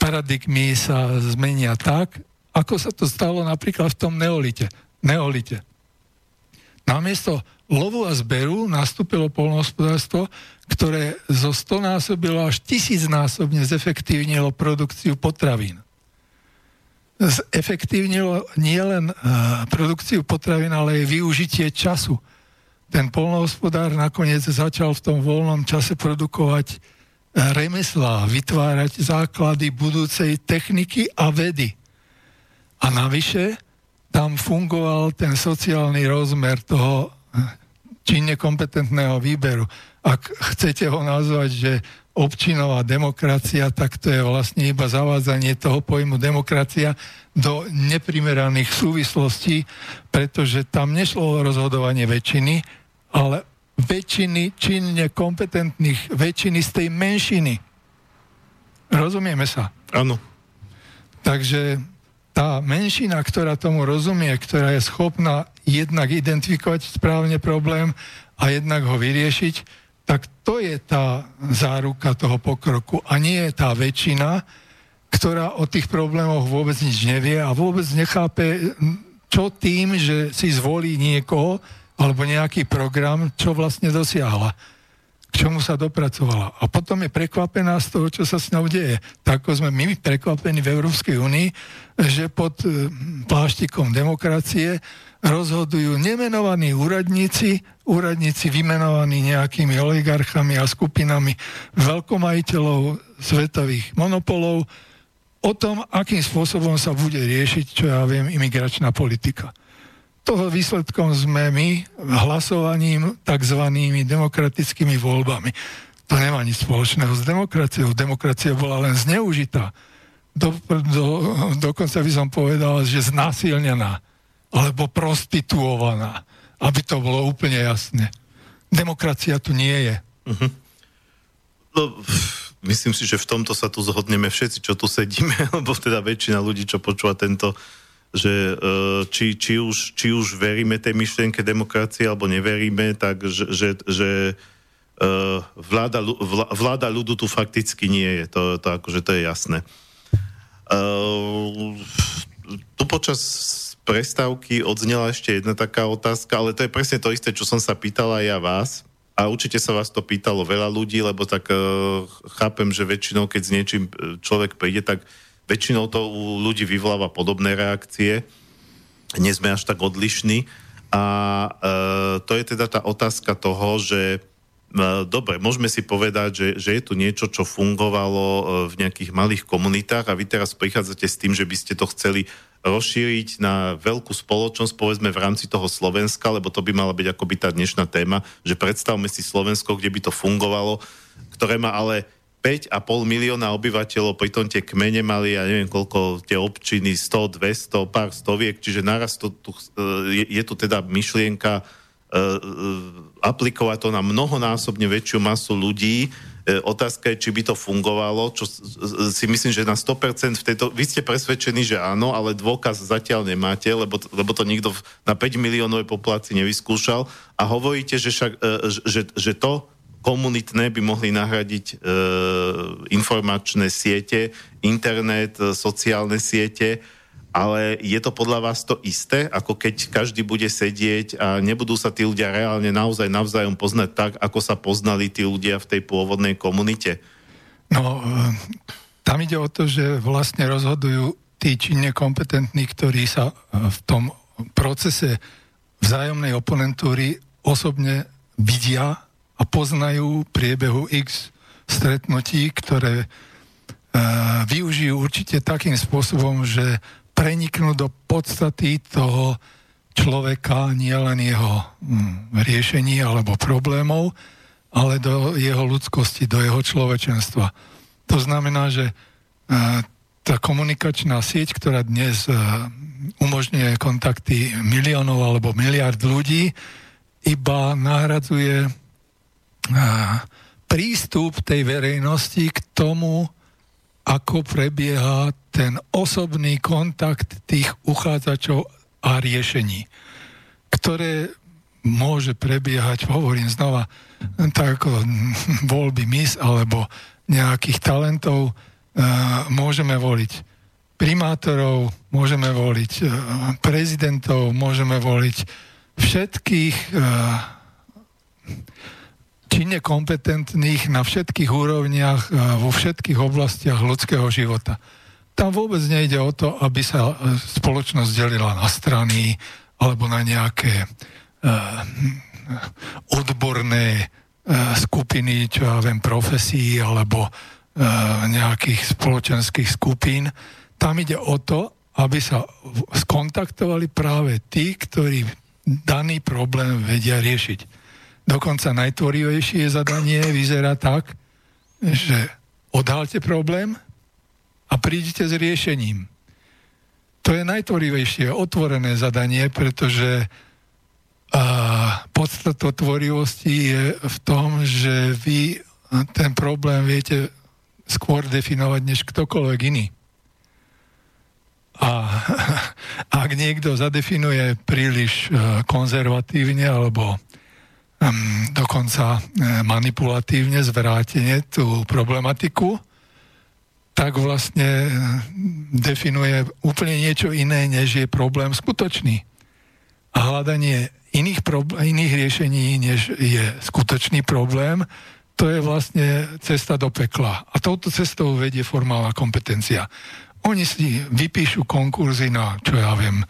paradigmy sa zmenia tak, ako sa to stalo napríklad v tom neolite. neolite. Namiesto lovu a zberu nastúpilo polnohospodárstvo, ktoré zo 100 násobilo až tisícnásobne zefektívnilo produkciu potravín. Zefektívnilo nielen produkciu potravín, ale aj využitie času. Ten polnohospodár nakoniec začal v tom voľnom čase produkovať remeslá, vytvárať základy budúcej techniky a vedy. A navyše tam fungoval ten sociálny rozmer toho činne kompetentného výberu. Ak chcete ho nazvať, že občinová demokracia, tak to je vlastne iba zavádzanie toho pojmu demokracia do neprimeraných súvislostí, pretože tam nešlo o rozhodovanie väčšiny, ale väčšiny činne kompetentných, väčšiny z tej menšiny. Rozumieme sa? Áno. Takže tá menšina, ktorá tomu rozumie, ktorá je schopná jednak identifikovať správne problém a jednak ho vyriešiť, tak to je tá záruka toho pokroku a nie je tá väčšina, ktorá o tých problémoch vôbec nič nevie a vôbec nechápe, čo tým, že si zvolí niekoho, alebo nejaký program, čo vlastne dosiahla, k čomu sa dopracovala. A potom je prekvapená z toho, čo sa s ňou deje. Tak ako sme my prekvapení v Európskej únii, že pod e, pláštikom demokracie rozhodujú nemenovaní úradníci, úradníci vymenovaní nejakými oligarchami a skupinami veľkomajiteľov svetových monopolov o tom, akým spôsobom sa bude riešiť, čo ja viem, imigračná politika toho výsledkom sme my hlasovaním tzv. demokratickými voľbami. To nemá nič spoločného s demokraciou. Demokracia bola len zneužitá. Do, do, dokonca by som povedal, že znásilnená alebo prostituovaná, aby to bolo úplne jasné. Demokracia tu nie je. Uh-huh. No, myslím si, že v tomto sa tu zhodneme všetci, čo tu sedíme, lebo teda väčšina ľudí, čo počúva tento že e, či, či, už, či už veríme tej myšlienke demokracie alebo neveríme, tak že, že, e, vláda, vláda ľudu tu fakticky nie je. To, to akože to je jasné. E, tu počas prestávky odznela ešte jedna taká otázka, ale to je presne to isté, čo som sa pýtala ja vás. A určite sa vás to pýtalo veľa ľudí, lebo tak chápem, že väčšinou, keď s niečím človek príde, tak väčšinou to u ľudí vyvoláva podobné reakcie. Nie sme až tak odlišní. A e, to je teda tá otázka toho, že e, dobre, môžeme si povedať, že, že je tu niečo, čo fungovalo e, v nejakých malých komunitách a vy teraz prichádzate s tým, že by ste to chceli rozšíriť na veľkú spoločnosť, povedzme v rámci toho Slovenska, lebo to by mala byť akoby tá dnešná téma, že predstavme si Slovensko, kde by to fungovalo, ktoré má ale 5,5 milióna obyvateľov, pritom tie kmene mali, ja neviem koľko, tie občiny, 100, 200, pár stoviek, čiže naraz to, tu, e, je, je tu teda myšlienka uh, aplikovať to na mnohonásobne väčšiu masu ľudí, E, otázka je, či by to fungovalo, čo si myslím, že na 100% v tejto... Vy ste presvedčení, že áno, ale dôkaz zatiaľ nemáte, lebo, lebo to nikto na 5 miliónovej populácii nevyskúšal. A hovoríte, že, však, e, že, že to komunitné by mohli nahradiť e, informačné siete, internet, e, sociálne siete, ale je to podľa vás to isté, ako keď každý bude sedieť a nebudú sa tí ľudia reálne naozaj navzájom poznať tak, ako sa poznali tí ľudia v tej pôvodnej komunite? No, e, tam ide o to, že vlastne rozhodujú tí činne kompetentní, ktorí sa e, v tom procese vzájomnej oponentúry osobne vidia a poznajú priebehu X stretnutí, ktoré uh, využijú určite takým spôsobom, že preniknú do podstaty toho človeka, nielen jeho hm, riešení alebo problémov, ale do jeho ľudskosti, do jeho človečenstva. To znamená, že uh, tá komunikačná sieť, ktorá dnes uh, umožňuje kontakty miliónov alebo miliard ľudí, iba nahradzuje prístup tej verejnosti k tomu, ako prebieha ten osobný kontakt tých uchádzačov a riešení, ktoré môže prebiehať, hovorím znova, tak ako voľby mis alebo nejakých talentov, môžeme voliť primátorov, môžeme voliť prezidentov, môžeme voliť všetkých činne kompetentných na všetkých úrovniach, vo všetkých oblastiach ľudského života. Tam vôbec nejde o to, aby sa e, spoločnosť delila na strany alebo na nejaké uh, odborné skupiny, čo ja viem, profesí alebo nejakých spoločenských skupín. Tam ide o to, aby sa skontaktovali práve tí, ktorí daný problém vedia riešiť. Dokonca najtvorivejšie zadanie vyzerá tak, že odhalte problém a prídite s riešením. To je najtvorivejšie, otvorené zadanie, pretože a podstata tvorivosti je v tom, že vy ten problém viete skôr definovať než ktokoľvek iný. A ak niekto zadefinuje príliš e, konzervatívne alebo dokonca e, manipulatívne, zvrátenie tú problematiku, tak vlastne e, definuje úplne niečo iné, než je problém skutočný. A hľadanie iných, probl- iných riešení, než je skutočný problém, to je vlastne cesta do pekla. A touto cestou vedie formálna kompetencia. Oni si vypíšu konkurzy na, čo ja viem,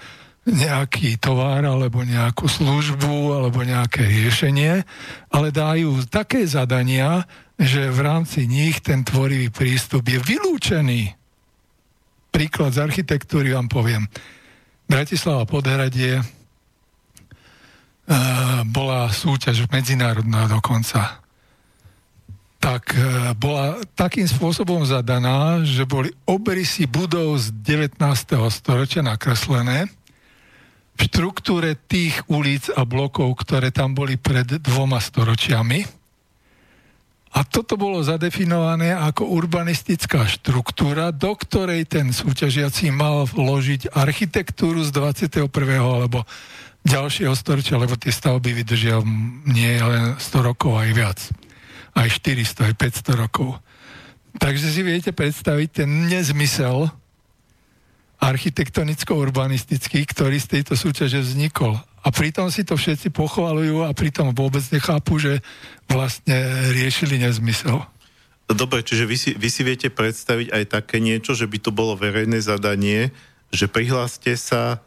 nejaký tovar alebo nejakú službu alebo nejaké riešenie, ale dajú také zadania, že v rámci nich ten tvorivý prístup je vylúčený. Príklad z architektúry vám poviem. Bratislava Podhradie uh, bola súťaž medzinárodná dokonca. Tak uh, bola takým spôsobom zadaná, že boli obrysy budov z 19. storočia nakreslené v štruktúre tých ulic a blokov, ktoré tam boli pred dvoma storočiami. A toto bolo zadefinované ako urbanistická štruktúra, do ktorej ten súťažiaci mal vložiť architektúru z 21. alebo ďalšieho storočia, lebo tie stavby vydržia nie len 100 rokov, aj viac. Aj 400, aj 500 rokov. Takže si viete predstaviť ten nezmysel, architektonicko-urbanistický, ktorý z tejto súťaže vznikol. A pritom si to všetci pochvalujú a pritom vôbec nechápu, že vlastne riešili nezmysel. Dobre, čiže vy si, vy si viete predstaviť aj také niečo, že by to bolo verejné zadanie, že prihláste sa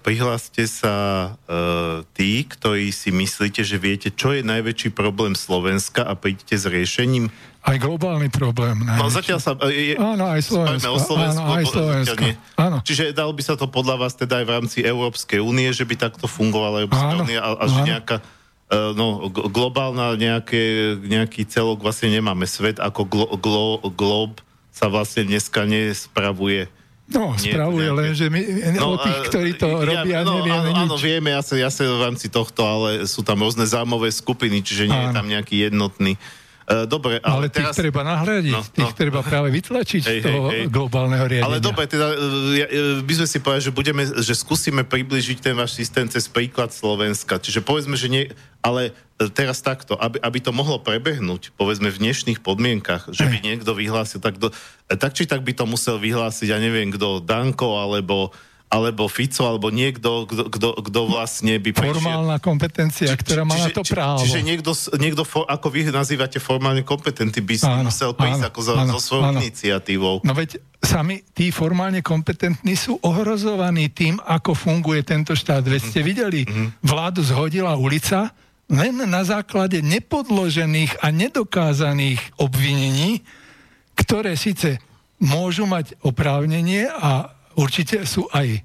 prihláste sa uh, tí, ktorí si myslíte, že viete, čo je najväčší problém Slovenska a príďte s riešením? Aj globálny problém. Najväčší. No zatiaľ sa... Je, áno, aj Slovensko. O Slovensku, áno, aj Slovensko. Áno. Čiže dalo by sa to podľa vás teda aj v rámci Európskej únie, že by takto fungovala Európska únie a, a že nejaká no, globálna nejaké, nejaký celok vlastne nemáme. Svet ako glo, glo, glob sa vlastne dneska nespravuje No, spravuje len, že my no, o tých, ktorí to ja, robia, no, nevieme áno, nič. Áno, vieme, ja sa, ja sa v rámci tohto, ale sú tam rôzne zámové skupiny, čiže nie áno. je tam nejaký jednotný. Uh, dobre, ale, ale tých teraz... treba nahradiť, no, tých no. treba práve vytlačiť hej, z toho hej, hej. globálneho riadenia. Ale dobre, teda by sme si povedali, že budeme, že skúsime približiť ten váš systém cez príklad Slovenska. Čiže povedzme, že nie, ale teraz takto, aby, aby to mohlo prebehnúť, povedzme v dnešných podmienkach, že by niekto vyhlásil, tak, do, tak či tak by to musel vyhlásiť, ja neviem, kto, Danko, alebo alebo Fico, alebo niekto, kto vlastne by prišiel... Formálna kompetencia, či, ktorá má čiže, na to právo. Čiže niekto, niekto for, ako vy nazývate formálne kompetentný, by áno, musel prísť áno, ako za, áno, so svojou áno. iniciatívou. No veď sami tí formálne kompetentní sú ohrozovaní tým, ako funguje tento štát. Veď ste mhm. videli, mm-hmm. vládu zhodila ulica len na základe nepodložených a nedokázaných obvinení, ktoré síce môžu mať oprávnenie a určite sú aj e,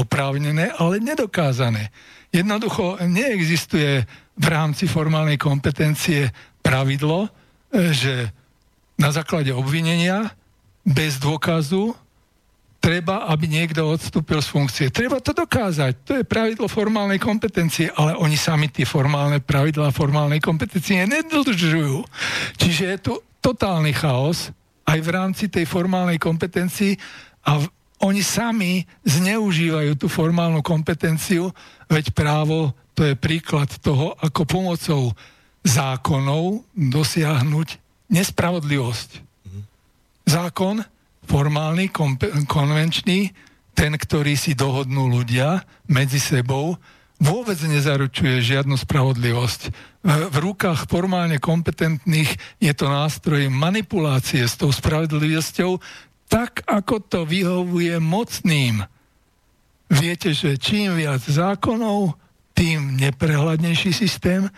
oprávnené, ale nedokázané. Jednoducho neexistuje v rámci formálnej kompetencie pravidlo, e, že na základe obvinenia bez dôkazu treba, aby niekto odstúpil z funkcie. Treba to dokázať. To je pravidlo formálnej kompetencie, ale oni sami tie formálne pravidlá formálnej kompetencie nedodržujú. Čiže je tu totálny chaos aj v rámci tej formálnej kompetencii a oni sami zneužívajú tú formálnu kompetenciu, veď právo to je príklad toho, ako pomocou zákonov dosiahnuť nespravodlivosť. Zákon, formálny, konvenčný, ten, ktorý si dohodnú ľudia medzi sebou, vôbec nezaručuje žiadnu spravodlivosť. V rukách formálne kompetentných je to nástroj manipulácie s tou spravodlivosťou, tak, ako to vyhovuje mocným. Viete, že čím viac zákonov, tým neprehľadnejší systém,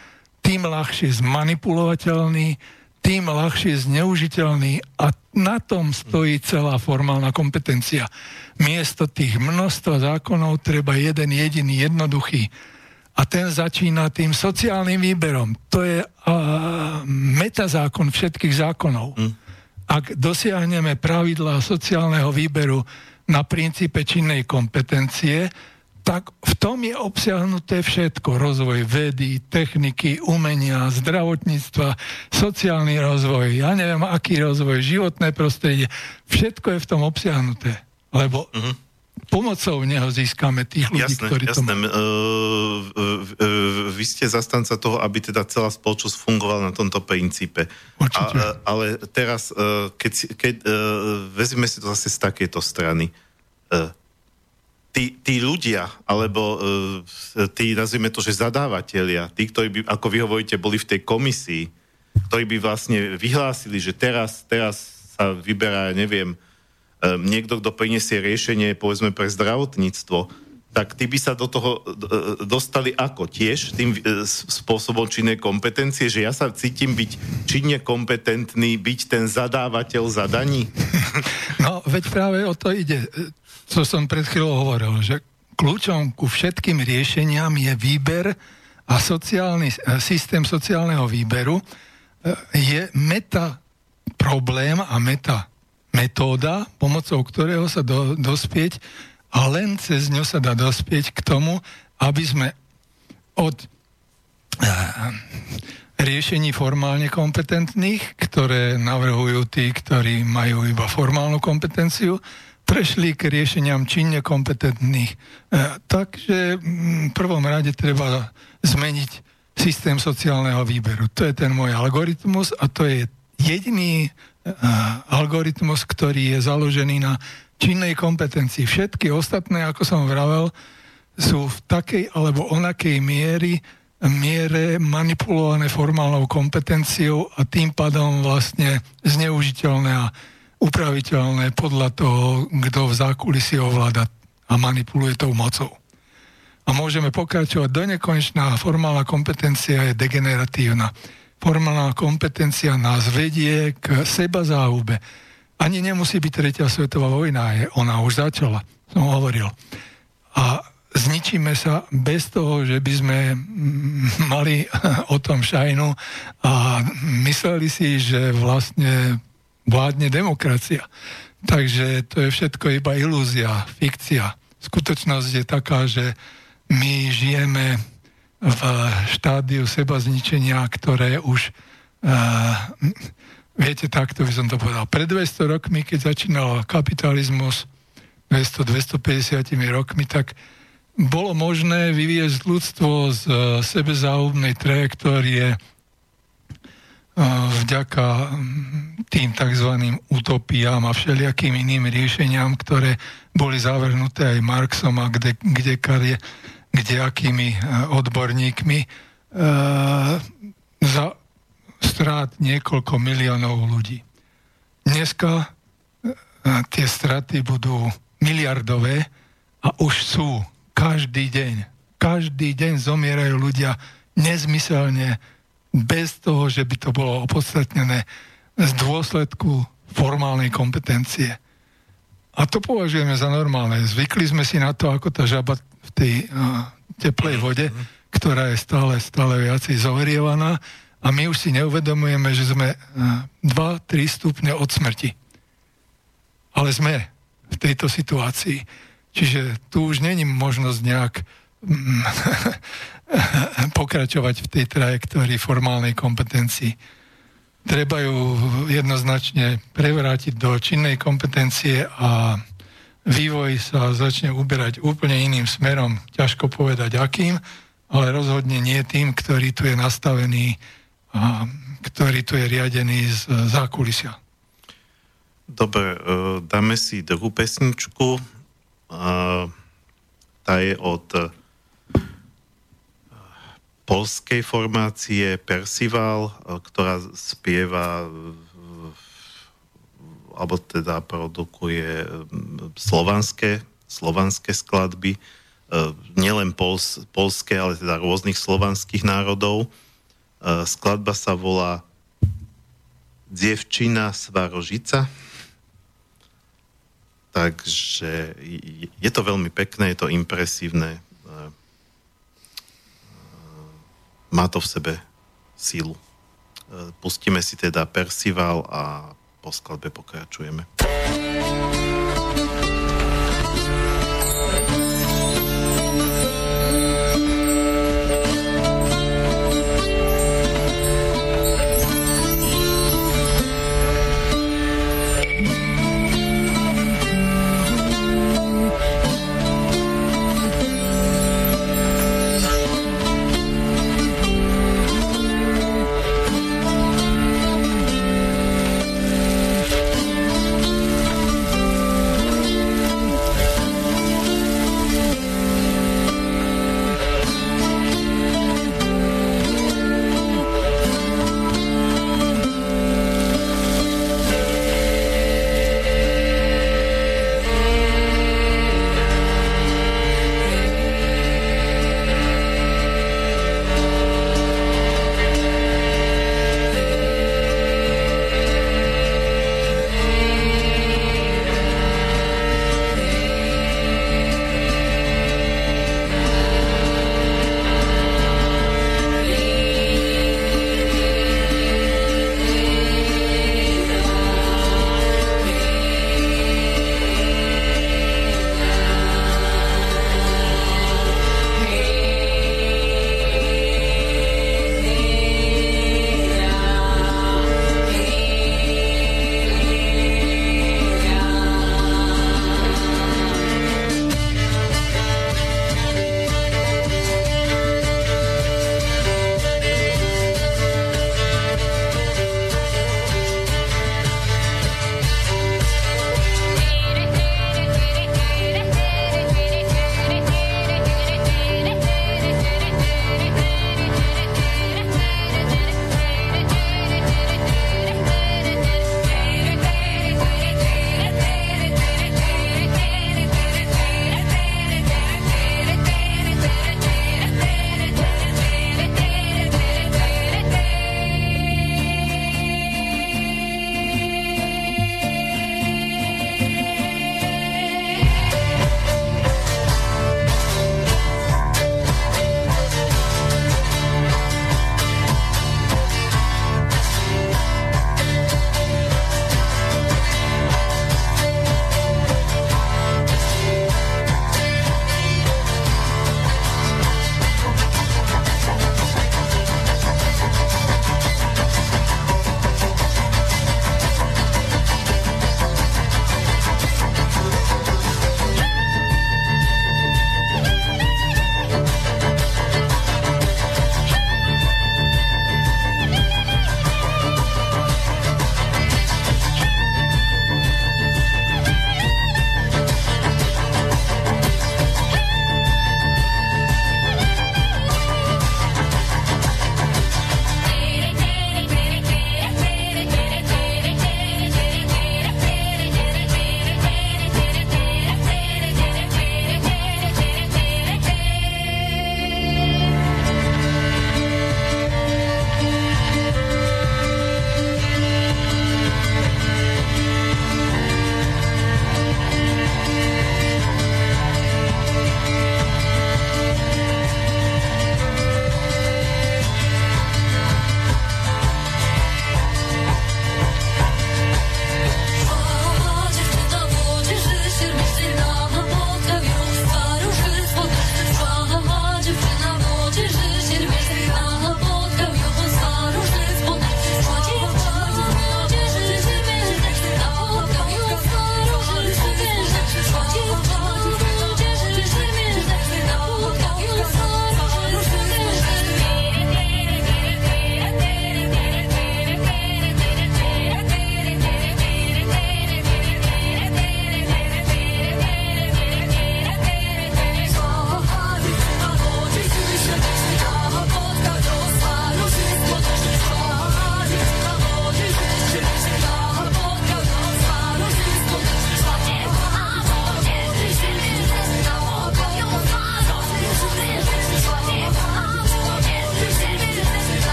tým ľahšie zmanipulovateľný, tým ľahšie zneužiteľný a na tom stojí celá formálna kompetencia. Miesto tých množstva zákonov treba jeden jediný, jednoduchý. A ten začína tým sociálnym výberom. To je uh, metazákon všetkých zákonov. Mm ak dosiahneme pravidlá sociálneho výberu na princípe činnej kompetencie, tak v tom je obsiahnuté všetko. Rozvoj vedy, techniky, umenia, zdravotníctva, sociálny rozvoj, ja neviem aký rozvoj, životné prostredie. Všetko je v tom obsiahnuté. Lebo uh-huh pomocou neho získame tých ľudí, jasné, ktorí jasné. to majú. Uh, uh, vy ste zastanca toho, aby teda celá spoločnosť fungovala na tomto princípe. Určite. A, uh, ale teraz, keď, keď vezmeme si to zase z takéto strany, tí, tí ľudia, alebo tí, nazvime to, že zadávateľia, tí, ktorí by, ako vy hovoríte, boli v tej komisii, ktorí by vlastne vyhlásili, že teraz, teraz sa vyberá, neviem, niekto, kto prinesie riešenie, povedzme, pre zdravotníctvo, tak tí by sa do toho e, dostali ako? Tiež tým e, spôsobom činnej kompetencie, že ja sa cítim byť činne kompetentný, byť ten zadávateľ zadaní? No, veď práve o to ide. Co som pred chvíľou hovoril, že kľúčom ku všetkým riešeniam je výber a sociálny, e, systém sociálneho výberu je meta problém a meta metóda, pomocou ktorého sa do, dospieť a len cez ňu sa dá dospieť k tomu, aby sme od uh, riešení formálne kompetentných, ktoré navrhujú tí, ktorí majú iba formálnu kompetenciu, prešli k riešeniam činne kompetentných. Uh, takže mm, v prvom rade treba zmeniť systém sociálneho výberu. To je ten môj algoritmus a to je jediný algoritmus, ktorý je založený na činnej kompetencii. Všetky ostatné, ako som vravel, sú v takej alebo onakej miery, miere manipulované formálnou kompetenciou a tým pádom vlastne zneužiteľné a upraviteľné podľa toho, kto v zákulisí ovláda a manipuluje tou mocou. A môžeme pokračovať do nekonečná. Formálna kompetencia je degeneratívna formálna kompetencia nás vedie k seba záhube. Ani nemusí byť tretia svetová vojna, je, ona už začala, som hovoril. A zničíme sa bez toho, že by sme mali o tom šajnu a mysleli si, že vlastne vládne demokracia. Takže to je všetko iba ilúzia, fikcia. Skutočnosť je taká, že my žijeme v štádiu seba zničenia, ktoré už viete, takto by som to povedal. Pred 200 rokmi, keď začínal kapitalizmus, 200-250 rokmi, tak bolo možné vyviezť ľudstvo z e, sebezáhubnej trajektórie e, vďaka tým tzv. utopiám a všelijakým iným riešeniam, ktoré boli zavrhnuté aj Marxom a kde, kde, kde, kde akými e, odborníkmi za strát niekoľko miliónov ľudí. Dneska tie straty budú miliardové a už sú každý deň. Každý deň zomierajú ľudia nezmyselne, bez toho, že by to bolo opodstatnené z dôsledku formálnej kompetencie. A to považujeme za normálne. Zvykli sme si na to, ako tá žaba v tej uh, teplej vode, ktorá je stále, stále viacej zoverievaná a my už si neuvedomujeme, že sme uh, 2-3 stupne od smrti. Ale sme v tejto situácii. Čiže tu už není možnosť nejak mm, pokračovať v tej trajektórii formálnej kompetencii. Treba ju jednoznačne prevrátiť do činnej kompetencie a vývoj sa začne uberať úplne iným smerom. Ťažko povedať akým, ale rozhodne nie tým, ktorý tu je nastavený a ktorý tu je riadený z zákulisia. Dobre, e, dáme si druhú pesničku. Tá je od e, polskej formácie Percival, e, ktorá spieva alebo teda produkuje slovanské, slovanské skladby, nielen pols, polské, ale teda rôznych slovanských národov. Skladba sa volá Dievčina Svarožica Takže je to veľmi pekné, je to impresívne. E, e, má to v sebe sílu. E, pustíme si teda Percival a polska odbypokę czujemy.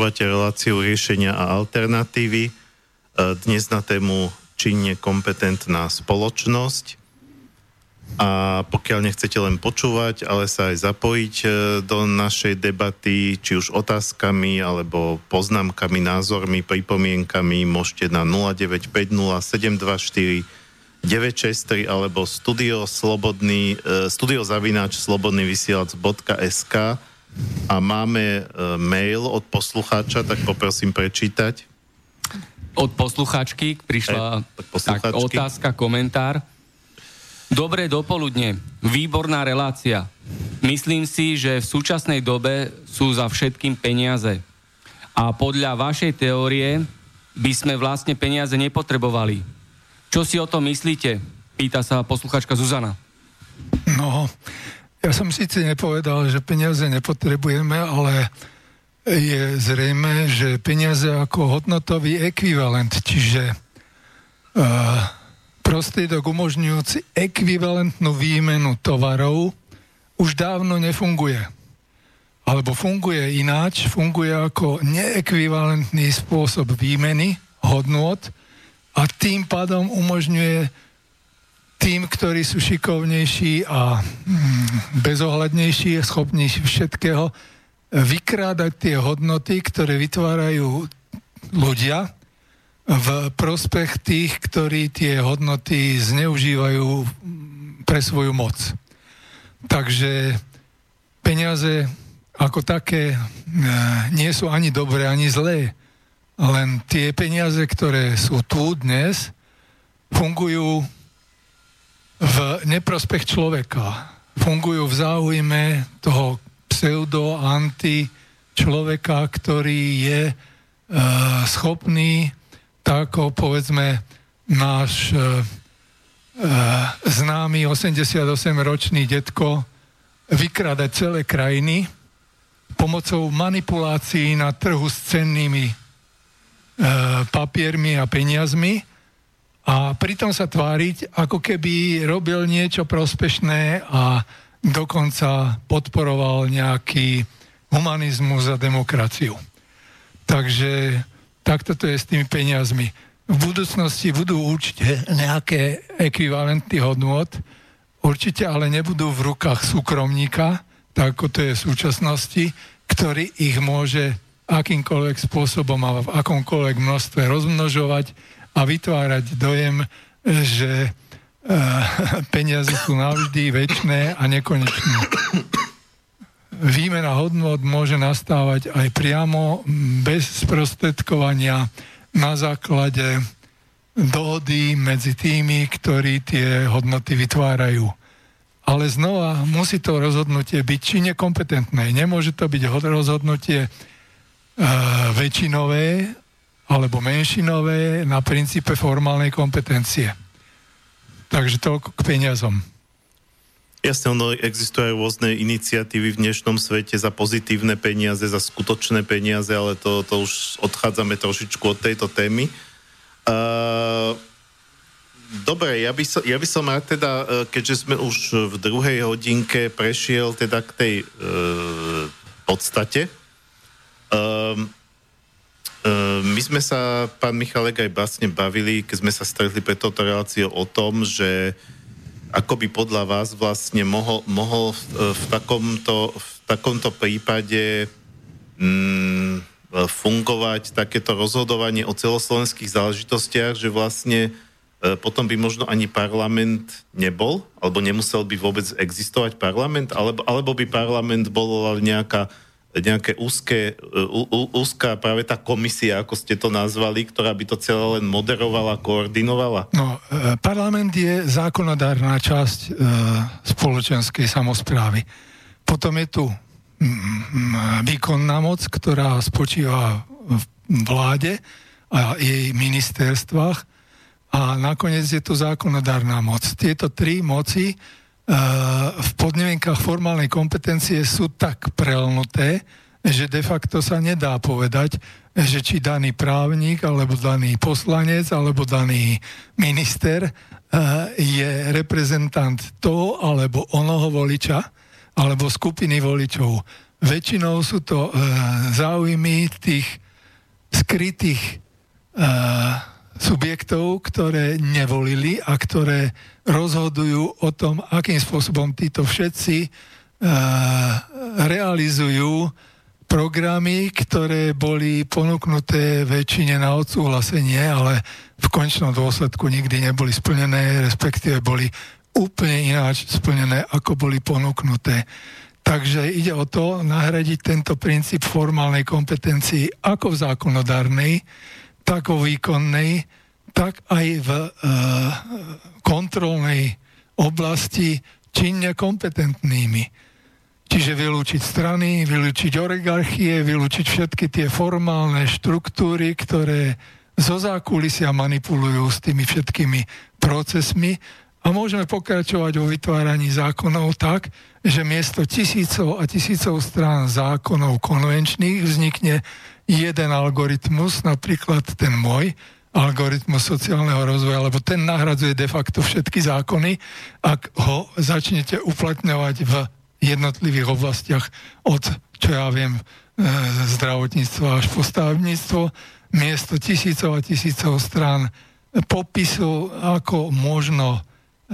Počúvate reláciu riešenia a alternatívy. E, dnes na tému činne kompetentná spoločnosť. A pokiaľ nechcete len počúvať, ale sa aj zapojiť e, do našej debaty, či už otázkami, alebo poznámkami, názormi, pripomienkami, môžete na 0950 724 963 alebo studio slobodný, e, studiozavináč slobodnyvysielac.sk a máme e, mail od poslucháča, tak poprosím prečítať. Od poslucháčky prišla e, tak, otázka, komentár. Dobré dopoludne, výborná relácia. Myslím si, že v súčasnej dobe sú za všetkým peniaze. A podľa vašej teórie by sme vlastne peniaze nepotrebovali. Čo si o tom myslíte? Pýta sa posluchačka Zuzana. No, ja som síce nepovedal, že peniaze nepotrebujeme, ale je zrejme, že peniaze ako hodnotový ekvivalent, čiže uh, prostriedok umožňujúci ekvivalentnú výmenu tovarov už dávno nefunguje. Alebo funguje ináč, funguje ako neekvivalentný spôsob výmeny hodnôt a tým pádom umožňuje tým, ktorí sú šikovnejší a mm, bezohľadnejší schopnejší všetkého, vykrádať tie hodnoty, ktoré vytvárajú ľudia v prospech tých, ktorí tie hodnoty zneužívajú pre svoju moc. Takže peniaze ako také e, nie sú ani dobré, ani zlé. Len tie peniaze, ktoré sú tu dnes, fungujú v neprospech človeka. Fungujú v záujme toho pseudo-anti človeka, ktorý je e, schopný, tak povedzme náš e, e, známy 88-ročný detko vykrádať celé krajiny pomocou manipulácií na trhu s cennými e, papiermi a peniazmi a pritom sa tváriť, ako keby robil niečo prospešné a dokonca podporoval nejaký humanizmus a demokraciu. Takže takto to je s tými peniazmi. V budúcnosti budú určite nejaké ekvivalenty hodnot, určite ale nebudú v rukách súkromníka, tak ako to je v súčasnosti, ktorý ich môže akýmkoľvek spôsobom a v akomkoľvek množstve rozmnožovať a vytvárať dojem, že uh, peniaze sú navždy väčšie a nekonečné. Výmena hodnot môže nastávať aj priamo bez sprostredkovania na základe dohody medzi tými, ktorí tie hodnoty vytvárajú. Ale znova musí to rozhodnutie byť či nekompetentné. Nemôže to byť rozhodnutie uh, väčšinové alebo menšinové na princípe formálnej kompetencie. Takže toľko k peniazom. Jasne, ono existujú aj rôzne iniciatívy v dnešnom svete za pozitívne peniaze, za skutočné peniaze, ale to, to už odchádzame trošičku od tejto témy. Uh, dobre, ja by, som, ja by som rád teda, e, keďže sme už v druhej hodinke prešiel teda k tej uh, podstate. Um, my sme sa, pán Michalek, aj vlastne bavili, keď sme sa stretli pre toto reláciu o tom, že ako by podľa vás vlastne mohol, mohol v, v, takomto, v takomto prípade mm, fungovať takéto rozhodovanie o celoslovenských záležitostiach, že vlastne e, potom by možno ani parlament nebol, alebo nemusel by vôbec existovať parlament, alebo, alebo by parlament bol nejaká nejaké úzke, úzká práve tá komisia, ako ste to nazvali, ktorá by to celé len moderovala, koordinovala? No, e, parlament je zákonodárna časť e, spoločenskej samozprávy. Potom je tu výkonná moc, ktorá spočíva v vláde a jej ministerstvách a nakoniec je tu zákonodárna moc. Tieto tri moci v podmienkach formálnej kompetencie sú tak prelnuté, že de facto sa nedá povedať, že či daný právnik, alebo daný poslanec, alebo daný minister je reprezentant toho alebo onoho voliča, alebo skupiny voličov. väčšinou sú to e, záujmy tých skrytých subjektov, ktoré nevolili a ktoré rozhodujú o tom, akým spôsobom títo všetci e, realizujú programy, ktoré boli ponúknuté väčšine na odsúhlasenie, ale v končnom dôsledku nikdy neboli splnené, respektíve boli úplne ináč splnené, ako boli ponúknuté. Takže ide o to nahradiť tento princíp formálnej kompetencii ako v zákonodárnej, tak vo výkonnej, tak aj v e, kontrolnej oblasti činne kompetentnými. Čiže vylúčiť strany, vylúčiť oligarchie, vylúčiť všetky tie formálne štruktúry, ktoré zo zákulisia manipulujú s tými všetkými procesmi a môžeme pokračovať vo vytváraní zákonov tak, že miesto tisícov a tisícov strán zákonov konvenčných vznikne jeden algoritmus, napríklad ten môj, algoritmus sociálneho rozvoja, lebo ten nahradzuje de facto všetky zákony, ak ho začnete uplatňovať v jednotlivých oblastiach od, čo ja viem, e, zdravotníctva až po stavebníctvo, miesto tisícov a tisícov strán popisu, ako možno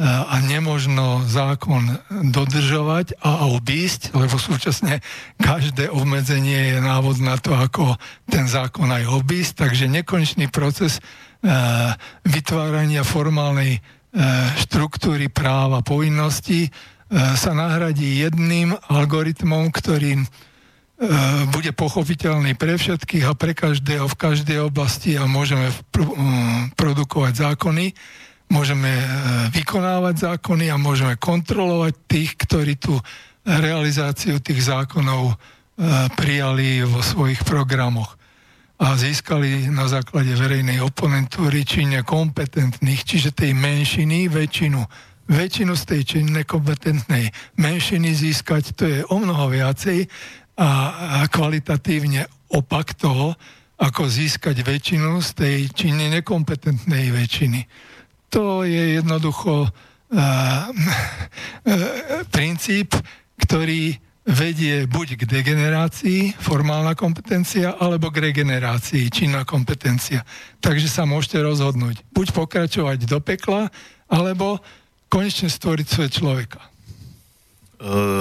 a nemožno zákon dodržovať a obísť, lebo súčasne každé obmedzenie je návod na to, ako ten zákon aj obísť, takže nekonečný proces e, vytvárania formálnej štruktúry práva povinností E, sa nahradí jedným algoritmom, ktorý e, bude pochopiteľný pre všetkých a pre každého v každej oblasti a môžeme produkovať zákony, môžeme e, vykonávať zákony a môžeme kontrolovať tých, ktorí tú realizáciu tých zákonov prijali vo svojich programoch a získali na základe verejnej oponentúry či nekompetentných, čiže tej menšiny väčšinu väčšinu z tej či nekompetentnej menšiny získať, to je o mnoho viacej a kvalitatívne opak toho, ako získať väčšinu z tej či nekompetentnej väčšiny. To je jednoducho uh, princíp, ktorý vedie buď k degenerácii, formálna kompetencia, alebo k regenerácii, činná kompetencia. Takže sa môžete rozhodnúť. Buď pokračovať do pekla, alebo konečne stvoriť svet človeka. E,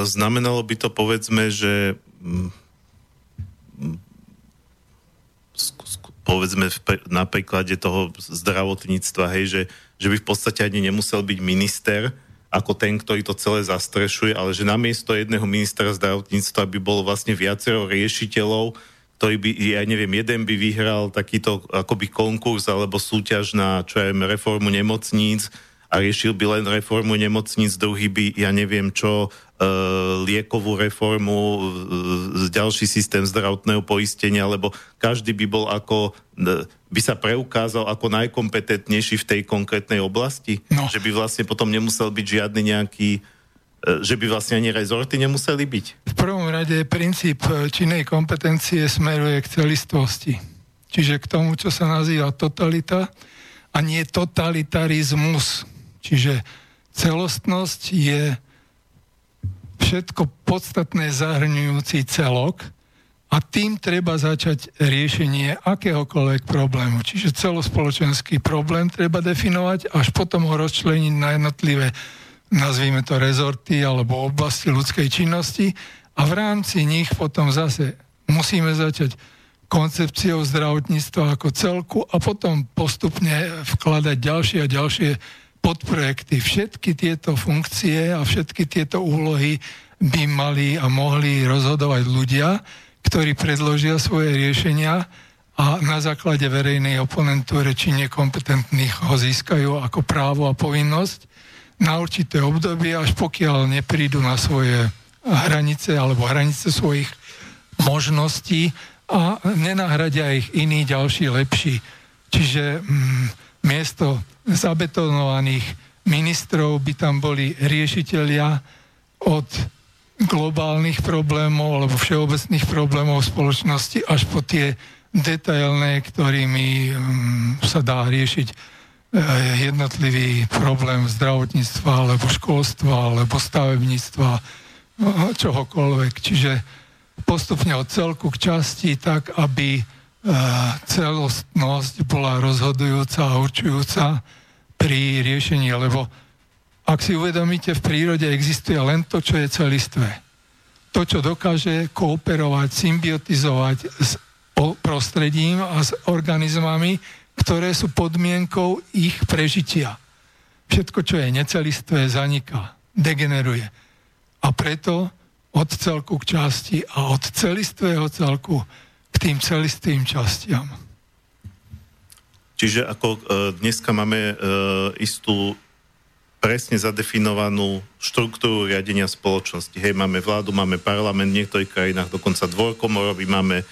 znamenalo by to, povedzme, že mm, mm, povedzme na príklade toho zdravotníctva, hej, že, že by v podstate ani nemusel byť minister ako ten, ktorý to celé zastrešuje, ale že namiesto jedného ministra zdravotníctva by bolo vlastne viacero riešiteľov, ktorý by, ja neviem, jeden by vyhral takýto akoby konkurs alebo súťaž na čo aj reformu nemocníc, a riešil by len reformu nemocníc, druhý by, ja neviem čo, e, liekovú reformu, e, ďalší systém zdravotného poistenia, lebo každý by bol ako, e, by sa preukázal ako najkompetentnejší v tej konkrétnej oblasti, no. že by vlastne potom nemusel byť žiadny nejaký že by vlastne ani rezorty nemuseli byť? V prvom rade princíp činnej kompetencie smeruje k celistvosti. Čiže k tomu, čo sa nazýva totalita a nie totalitarizmus. Čiže celostnosť je všetko podstatné zahrňujúci celok a tým treba začať riešenie akéhokoľvek problému. Čiže celospoločenský problém treba definovať, až potom ho rozčleniť na jednotlivé, nazvime to rezorty alebo oblasti ľudskej činnosti a v rámci nich potom zase musíme začať koncepciou zdravotníctva ako celku a potom postupne vkladať ďalšie a ďalšie podprojekty. Všetky tieto funkcie a všetky tieto úlohy by mali a mohli rozhodovať ľudia, ktorí predložia svoje riešenia a na základe verejnej oponentúry či nekompetentných ho získajú ako právo a povinnosť na určité obdobie, až pokiaľ neprídu na svoje hranice alebo hranice svojich možností a nenahradia ich iní ďalší lepší. Čiže mm, miesto zabetonovaných ministrov by tam boli riešitelia od globálnych problémov alebo všeobecných problémov spoločnosti až po tie detailné, ktorými um, sa dá riešiť e, jednotlivý problém zdravotníctva alebo školstva alebo stavebníctva, no, čohokoľvek. Čiže postupne od celku k časti, tak aby celostnosť bola rozhodujúca a určujúca pri riešení, lebo ak si uvedomíte, v prírode existuje len to, čo je celistvé. To, čo dokáže kooperovať, symbiotizovať s prostredím a s organizmami, ktoré sú podmienkou ich prežitia. Všetko, čo je necelistvé, zaniká, degeneruje. A preto od celku k časti a od celistvého celku k tým celistvým častiam. Čiže ako e, dneska máme e, istú presne zadefinovanú štruktúru riadenia spoločnosti. Hej, máme vládu, máme parlament, v niektorých krajinách dokonca dvorkomorový, máme e,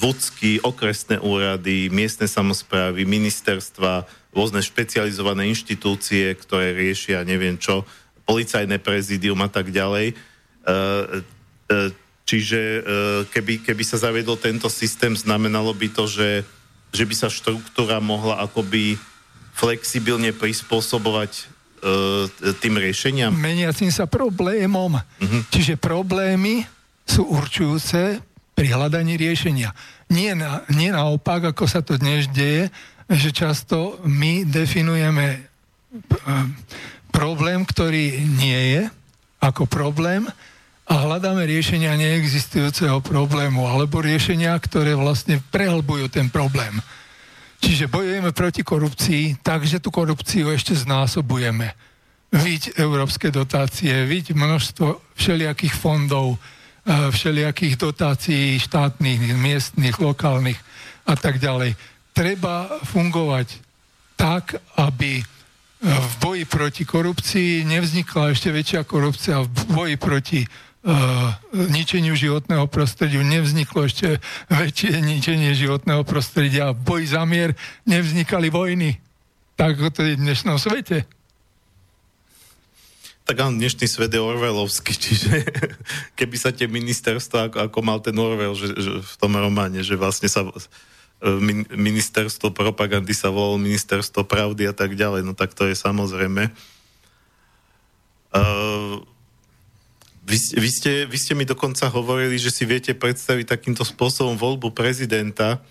vúcky, okresné úrady, miestne samozprávy, ministerstva, rôzne špecializované inštitúcie, ktoré riešia neviem čo, policajné prezidium a tak ďalej. E, e, Čiže e, keby, keby sa zaviedol tento systém, znamenalo by to, že, že by sa štruktúra mohla akoby flexibilne prispôsobovať e, tým riešeniam? Meniacim sa problémom. Uh-huh. Čiže problémy sú určujúce pri hľadaní riešenia. Nie, na, nie naopak, ako sa to dnes deje, že často my definujeme e, problém, ktorý nie je ako problém a hľadáme riešenia neexistujúceho problému alebo riešenia, ktoré vlastne prehlbujú ten problém. Čiže bojujeme proti korupcii, takže tú korupciu ešte znásobujeme. Viď európske dotácie, viď množstvo všelijakých fondov, e, všelijakých dotácií štátnych, miestnych, lokálnych a tak ďalej. Treba fungovať tak, aby v boji proti korupcii nevznikla ešte väčšia korupcia v boji proti ničeniu životného prostredia nevzniklo ešte väčšie ničenie životného prostredia. V boji za mier nevznikali vojny. Tak ako to je v dnešnom svete. Tak áno, dnešný svet je Orwellovský, čiže keby sa tie ministerstva, ako, ako mal ten Orwell že, že v tom románe, že vlastne sa e, ministerstvo propagandy sa volalo ministerstvo pravdy a tak ďalej, no tak to je samozrejme. Uh, vy, vy, ste, vy ste mi dokonca hovorili, že si viete predstaviť takýmto spôsobom voľbu prezidenta,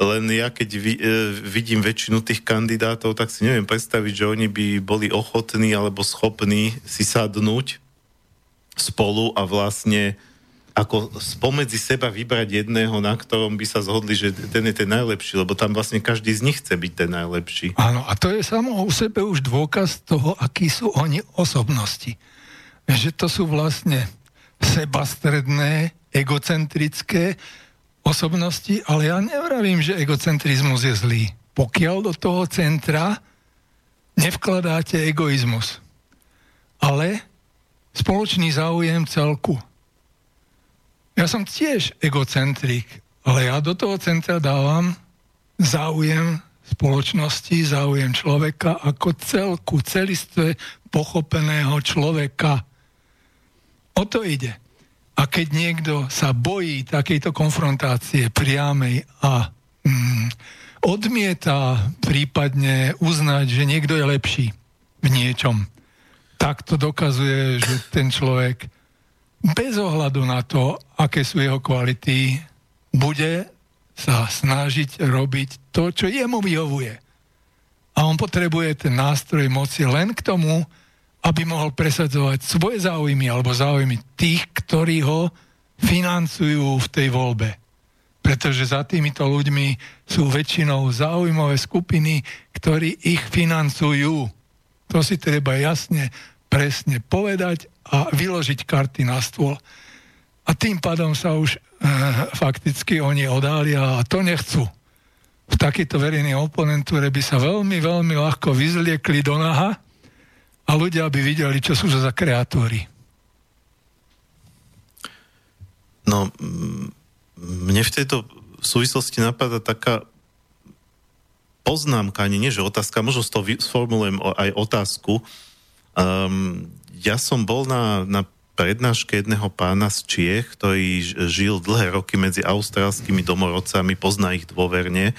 len ja keď vi, e, vidím väčšinu tých kandidátov, tak si neviem predstaviť, že oni by boli ochotní alebo schopní si sadnúť spolu a vlastne ako spomedzi seba vybrať jedného, na ktorom by sa zhodli, že ten je ten najlepší, lebo tam vlastne každý z nich chce byť ten najlepší. Áno, a to je samo o sebe už dôkaz toho, akí sú oni osobnosti že to sú vlastne sebastredné, egocentrické osobnosti, ale ja nevravím, že egocentrizmus je zlý. Pokiaľ do toho centra nevkladáte egoizmus, ale spoločný záujem celku. Ja som tiež egocentrik, ale ja do toho centra dávam záujem spoločnosti, záujem človeka ako celku, celistve pochopeného človeka. O to ide. A keď niekto sa bojí takejto konfrontácie priamej a mm, odmieta prípadne uznať, že niekto je lepší v niečom, tak to dokazuje, že ten človek bez ohľadu na to, aké sú jeho kvality, bude sa snažiť robiť to, čo jemu vyhovuje. A on potrebuje ten nástroj moci len k tomu, aby mohol presadzovať svoje záujmy alebo záujmy tých, ktorí ho financujú v tej voľbe. Pretože za týmito ľuďmi sú väčšinou záujmové skupiny, ktorí ich financujú. To si treba jasne, presne povedať a vyložiť karty na stôl. A tým pádom sa už e, fakticky oni odália a to nechcú. V takejto verejnej oponentúre by sa veľmi, veľmi ľahko vyzliekli do naha, a ľudia by videli, čo sú za kreatúry. No, mne v tejto súvislosti napadá taká poznámka, ani nie, že otázka, možno toho sformulujem aj otázku. Um, ja som bol na, na prednáške jedného pána z Čiech, ktorý žil dlhé roky medzi austrálskymi domorodcami, pozná ich dôverne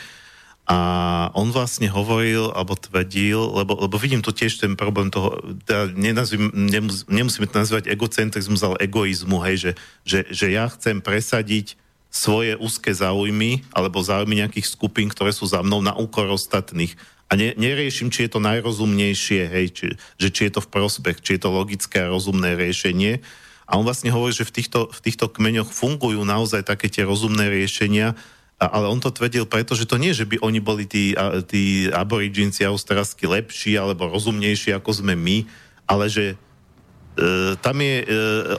A on vlastne hovoril, alebo tvrdil, lebo, lebo vidím tu tiež ten problém toho, teda nenazvím, nemus, nemusíme to nazvať egocentrizmus, ale egoizmu, hej, že, že, že ja chcem presadiť svoje úzke záujmy alebo záujmy nejakých skupín, ktoré sú za mnou na úkor ostatných. A ne, neriešim, či je to najrozumnejšie, hej, či, že či je to v prospech, či je to logické a rozumné riešenie. A on vlastne hovorí, že v týchto, v týchto kmeňoch fungujú naozaj také tie rozumné riešenia, ale on to tvrdil preto, že to nie, že by oni boli tí, tí aboriginci australsky lepší alebo rozumnejší ako sme my, ale že tam je, e,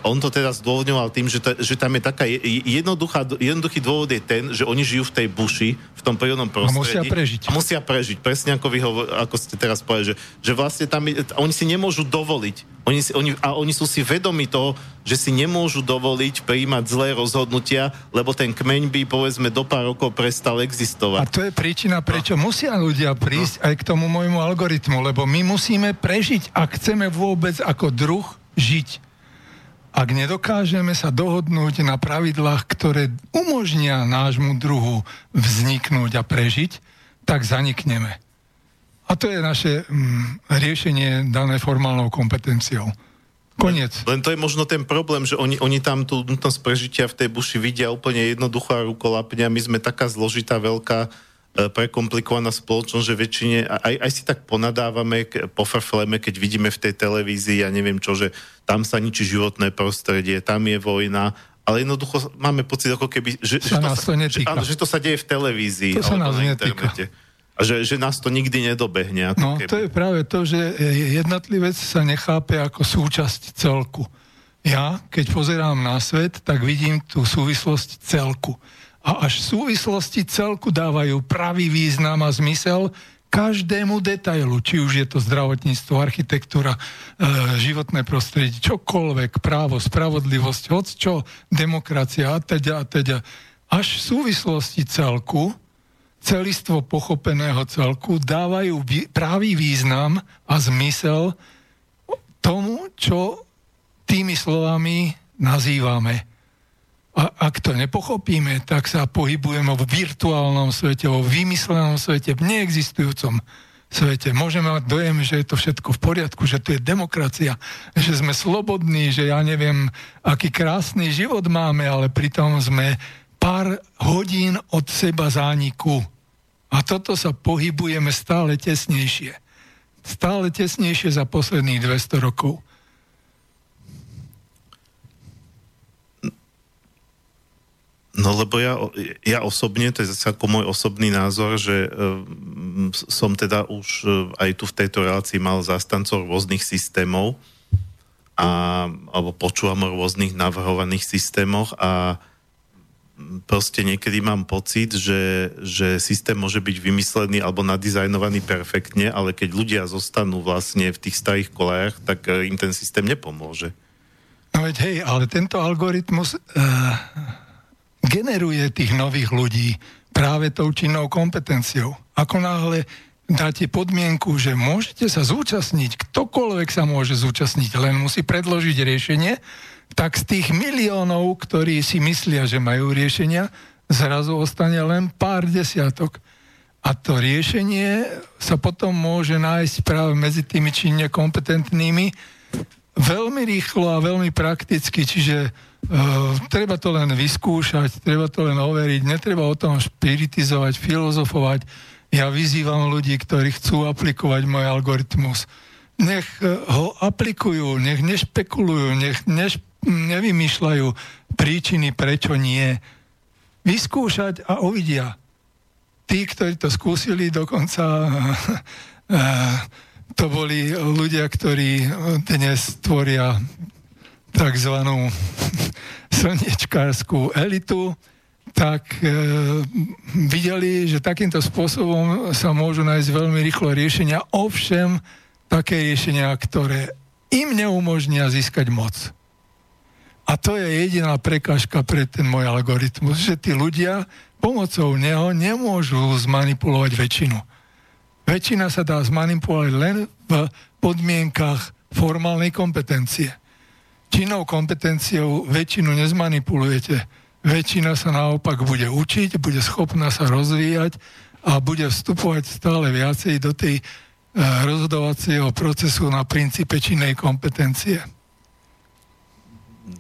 on to teraz zdôvodňoval tým, že, ta, že tam je taká jednoduchá, jednoduchý dôvod je ten, že oni žijú v tej buši, v tom prírodnom prostredí. A musia prežiť. A musia prežiť, presne ako vy hovor, ako ste teraz povedali, že, že vlastne tam, oni si nemôžu dovoliť. Oni si, oni, a oni sú si vedomi toho, že si nemôžu dovoliť prijímať zlé rozhodnutia, lebo ten kmeň by povedzme do pár rokov prestal existovať. A to je príčina, prečo no. musia ľudia prísť no. aj k tomu môjmu algoritmu, lebo my musíme prežiť, ak chceme vôbec ako druh žiť. Ak nedokážeme sa dohodnúť na pravidlách, ktoré umožnia nášmu druhu vzniknúť a prežiť, tak zanikneme. A to je naše mm, riešenie dané formálnou kompetenciou. Koniec. Len, to je možno ten problém, že oni, oni tam tú nutnosť prežitia v tej buši vidia úplne jednoducho a my sme taká zložitá, veľká prekomplikovaná spoločnosť, že väčšine, aj, aj si tak ponadávame, pofrfleme, keď vidíme v tej televízii, ja neviem čo, že tam sa ničí životné prostredie, tam je vojna, ale jednoducho máme pocit, ako keby, že, sa že, to, sa, že, áno, že to sa deje v televízii to sa nás na internete. A že, že nás to nikdy nedobehne. Ako no, keby. to je práve to, že jednotlivec sa nechápe ako súčasť celku. Ja, keď pozerám na svet, tak vidím tú súvislosť celku a až v súvislosti celku dávajú pravý význam a zmysel každému detailu, či už je to zdravotníctvo, architektúra, e, životné prostredie, čokoľvek, právo, spravodlivosť, hoď čo, demokracia a teda a teda. Až súvislosti celku, celistvo pochopeného celku dávajú vý, pravý význam a zmysel tomu, čo tými slovami nazývame a ak to nepochopíme, tak sa pohybujeme v virtuálnom svete, vo vymyslenom svete, v neexistujúcom svete. Môžeme mať dojem, že je to všetko v poriadku, že to je demokracia, že sme slobodní, že ja neviem, aký krásny život máme, ale pritom sme pár hodín od seba zániku. A toto sa pohybujeme stále tesnejšie. Stále tesnejšie za posledných 200 rokov. No lebo ja, ja osobne, to je zase ako môj osobný názor, že uh, som teda už uh, aj tu v tejto relácii mal zastancov rôznych systémov a, alebo počúvam o rôznych navrhovaných systémoch a proste niekedy mám pocit, že, že systém môže byť vymyslený alebo nadizajnovaný perfektne, ale keď ľudia zostanú vlastne v tých starých kolejach, tak uh, im ten systém nepomôže. No veď hej, ale tento algoritmus... Uh generuje tých nových ľudí práve tou činnou kompetenciou. Ako náhle dáte podmienku, že môžete sa zúčastniť, ktokoľvek sa môže zúčastniť, len musí predložiť riešenie, tak z tých miliónov, ktorí si myslia, že majú riešenia, zrazu ostane len pár desiatok. A to riešenie sa potom môže nájsť práve medzi tými činne kompetentnými veľmi rýchlo a veľmi prakticky, čiže Uh, treba to len vyskúšať, treba to len overiť, netreba o tom špiritizovať, filozofovať. Ja vyzývam ľudí, ktorí chcú aplikovať môj algoritmus. Nech uh, ho aplikujú, nech nešpekulujú, nech neš, nevymýšľajú príčiny, prečo nie. Vyskúšať a uvidia. Tí, ktorí to skúsili, dokonca uh, to boli ľudia, ktorí dnes tvoria tzv. slnečkárskú elitu, tak e, videli, že takýmto spôsobom sa môžu nájsť veľmi rýchlo riešenia, ovšem také riešenia, ktoré im neumožnia získať moc. A to je jediná prekážka pre ten môj algoritmus, že tí ľudia pomocou neho nemôžu zmanipulovať väčšinu. Väčšina sa dá zmanipulovať len v podmienkach formálnej kompetencie činnou kompetenciou väčšinu nezmanipulujete. Väčšina sa naopak bude učiť, bude schopná sa rozvíjať a bude vstupovať stále viacej do tej e, rozhodovacieho procesu na princípe činnej kompetencie.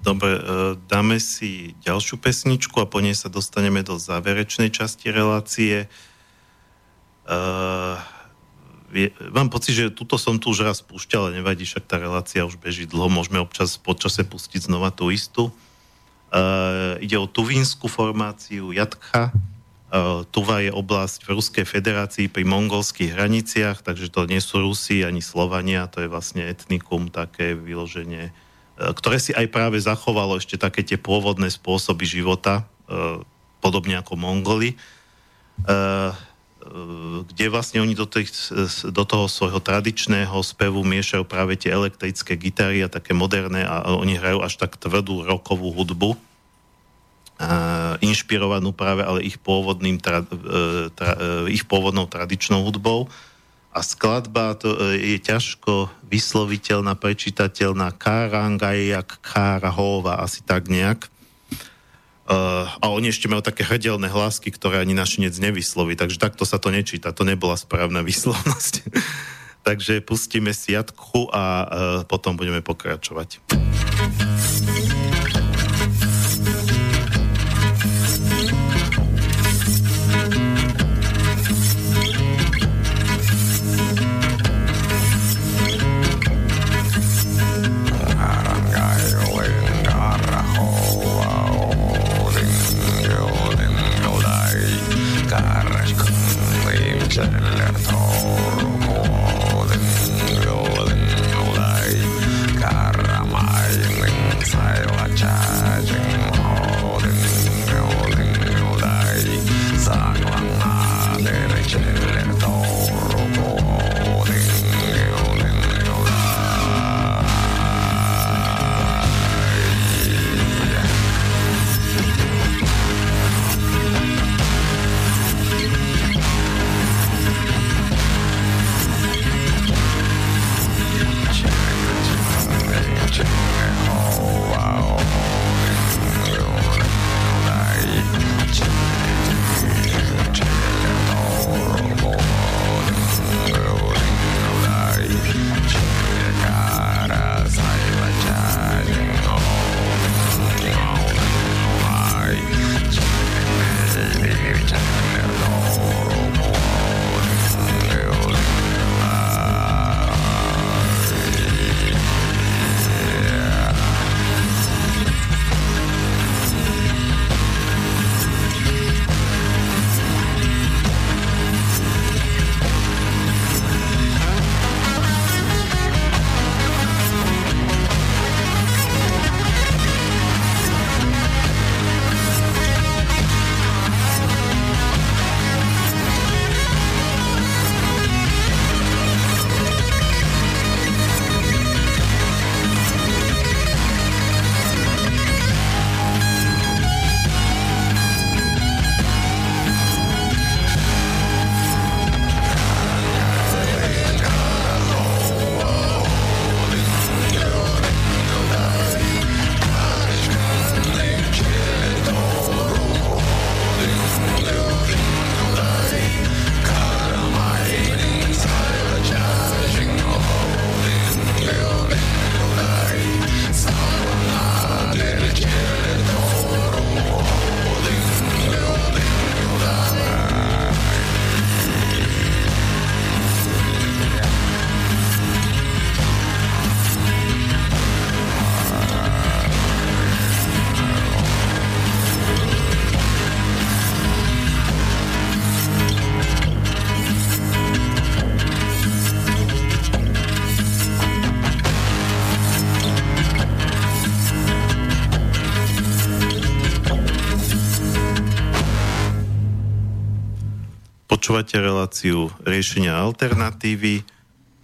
Dobre, e, dáme si ďalšiu pesničku a po nej sa dostaneme do záverečnej časti relácie. Uh, mám pocit, že tuto som tu už raz púšťal, ale nevadí, však tá relácia už beží dlho, môžeme občas počase pustiť znova tú istú. Uh, ide o tuvínsku formáciu Jatcha. Uh, Tuva je oblasť v Ruskej federácii pri mongolských hraniciach, takže to nie sú Rusi ani Slovania, to je vlastne etnikum také vyloženie E, ktoré si aj práve zachovalo ešte také tie pôvodné spôsoby života, e, podobne ako Mongoli, e, kde vlastne oni do, tých, do toho svojho tradičného spevu miešajú práve tie elektrické gitary a také moderné a oni hrajú až tak tvrdú rokovú hudbu, inšpirovanú práve ale ich, pôvodným, tra, tra, ich pôvodnou tradičnou hudbou a skladba to e, je ťažko vysloviteľná, prečítateľná Karangajak Karahova, asi tak nejak. Uh, a oni ešte majú také hrdelné hlásky, ktoré ani našinec nevysloví, takže takto sa to nečíta, to nebola správna výslovnosť. takže pustíme si jatku a uh, potom budeme pokračovať. Reláciu riešenia alternatívy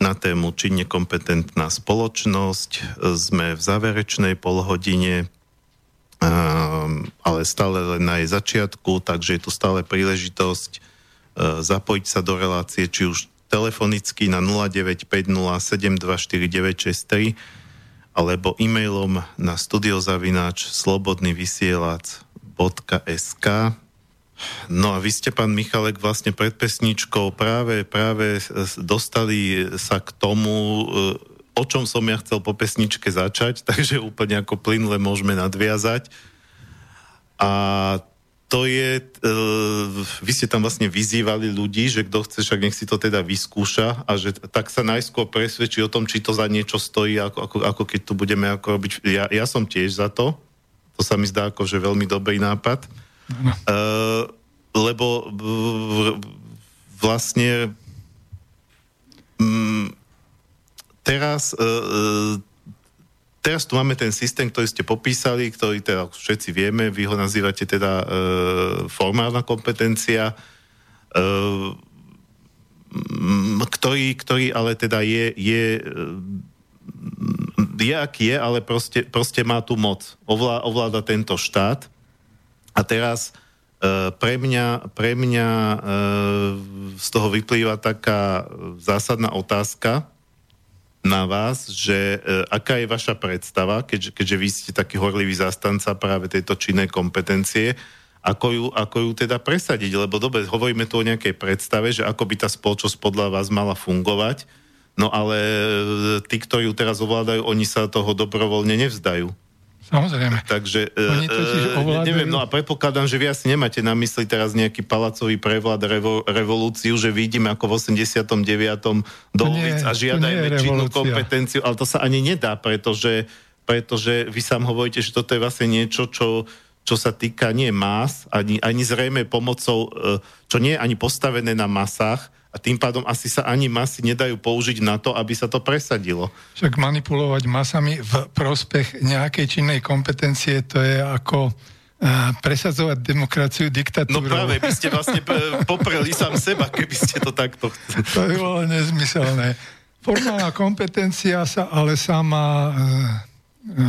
na tému či nekompetentná spoločnosť. Sme v záverečnej polhodine, ale stále len na jej začiatku, takže je tu stále príležitosť e, zapojiť sa do relácie, či už telefonicky na 0950724963 alebo e-mailom na studiozavináč slobodnyvysielac.sk No a vy ste, pán Michalek, vlastne pred pesničkou práve, práve dostali sa k tomu, o čom som ja chcel po pesničke začať, takže úplne ako plynule môžeme nadviazať. A to je, uh, vy ste tam vlastne vyzývali ľudí, že kto chce, však nech si to teda vyskúša a že tak sa najskôr presvedčí o tom, či to za niečo stojí, ako, ako, ako keď tu budeme ako robiť. Ja, ja som tiež za to. To sa mi zdá ako, že veľmi dobrý nápad. Uh, lebo vlastne um, teraz uh, teraz tu máme ten systém, ktorý ste popísali, ktorý teda všetci vieme, vy ho nazývate teda e, formálna kompetencia, e, ktorý, ktorý ale teda je, je, je aký je, ale proste, proste má tu moc. Ovlá, ovláda tento štát. A teraz e, pre mňa, pre mňa e, z toho vyplýva taká zásadná otázka, na vás, že e, aká je vaša predstava, keďže, keďže vy ste taký horlivý zastanca práve tejto činnej kompetencie, ako ju, ako ju teda presadiť, lebo dobre, hovoríme tu o nejakej predstave, že ako by tá spoločnosť podľa vás mala fungovať, no ale tí, ktorí ju teraz ovládajú, oni sa toho dobrovoľne nevzdajú. Samozrejme. Takže, Oni e, neviem, no a predpokladám, že vy asi nemáte na mysli teraz nejaký palacový prevlad, revo, revolúciu, že vidíme ako v 89. do ulic a žiadajme činnú kompetenciu, ale to sa ani nedá, pretože, pretože vy sám hovoríte, že toto je vlastne niečo, čo čo sa týka nie más, ani, ani zrejme pomocou, e, čo nie je ani postavené na masách, a tým pádom asi sa ani masy nedajú použiť na to, aby sa to presadilo. Však manipulovať masami v prospech nejakej činnej kompetencie, to je ako uh, presadzovať demokraciu, diktatúru. No práve, by ste vlastne popreli sám seba, keby ste to takto chceli. To je bolo nezmyselné. Formálna kompetencia sa ale sama uh,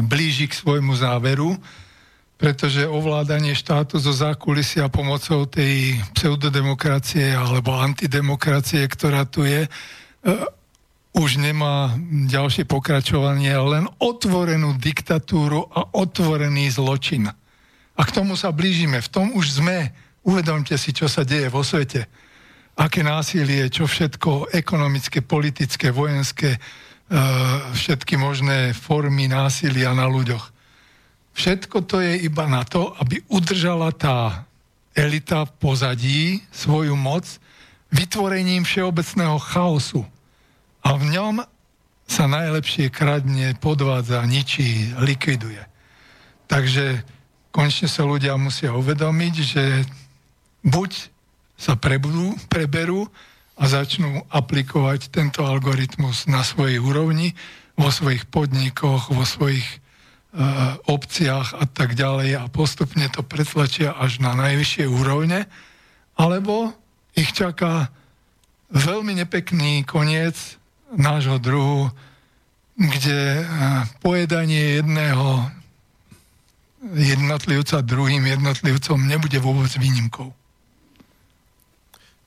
blíži k svojmu záveru pretože ovládanie štátu zo zákulisia pomocou tej pseudodemokracie alebo antidemokracie, ktorá tu je, e, už nemá ďalšie pokračovanie, len otvorenú diktatúru a otvorený zločin. A k tomu sa blížime. V tom už sme. Uvedomte si, čo sa deje vo svete. Aké násilie, čo všetko ekonomické, politické, vojenské, e, všetky možné formy násilia na ľuďoch Všetko to je iba na to, aby udržala tá elita v pozadí svoju moc vytvorením všeobecného chaosu. A v ňom sa najlepšie kradne, podvádza, ničí, likviduje. Takže konečne sa ľudia musia uvedomiť, že buď sa prebudú, preberú a začnú aplikovať tento algoritmus na svojej úrovni, vo svojich podnikoch, vo svojich obciach a tak ďalej a postupne to pretlačia až na najvyššie úrovne, alebo ich čaká veľmi nepekný koniec nášho druhu, kde eh, pojedanie jedného jednotlivca druhým jednotlivcom nebude vôbec výnimkou.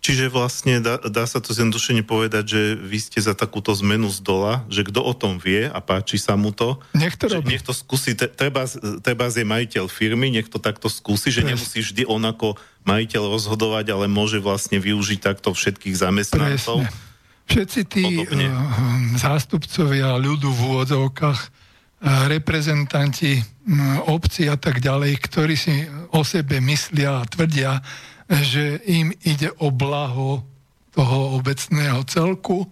Čiže vlastne dá, dá sa to zjednodušene povedať, že vy ste za takúto zmenu z dola, že kto o tom vie a páči sa mu to, nech to, robí. nech to skúsi, treba, treba je majiteľ firmy, nech to takto skúsi, že Presne. nemusí vždy on ako majiteľ rozhodovať, ale môže vlastne využiť takto všetkých zamestnancov. Presne. Všetci tí Podobne. Eh, zástupcovia ľudu v úvodzovkách, eh, reprezentanti hm, obci a tak ďalej, ktorí si o sebe myslia a tvrdia, že im ide o blaho toho obecného celku,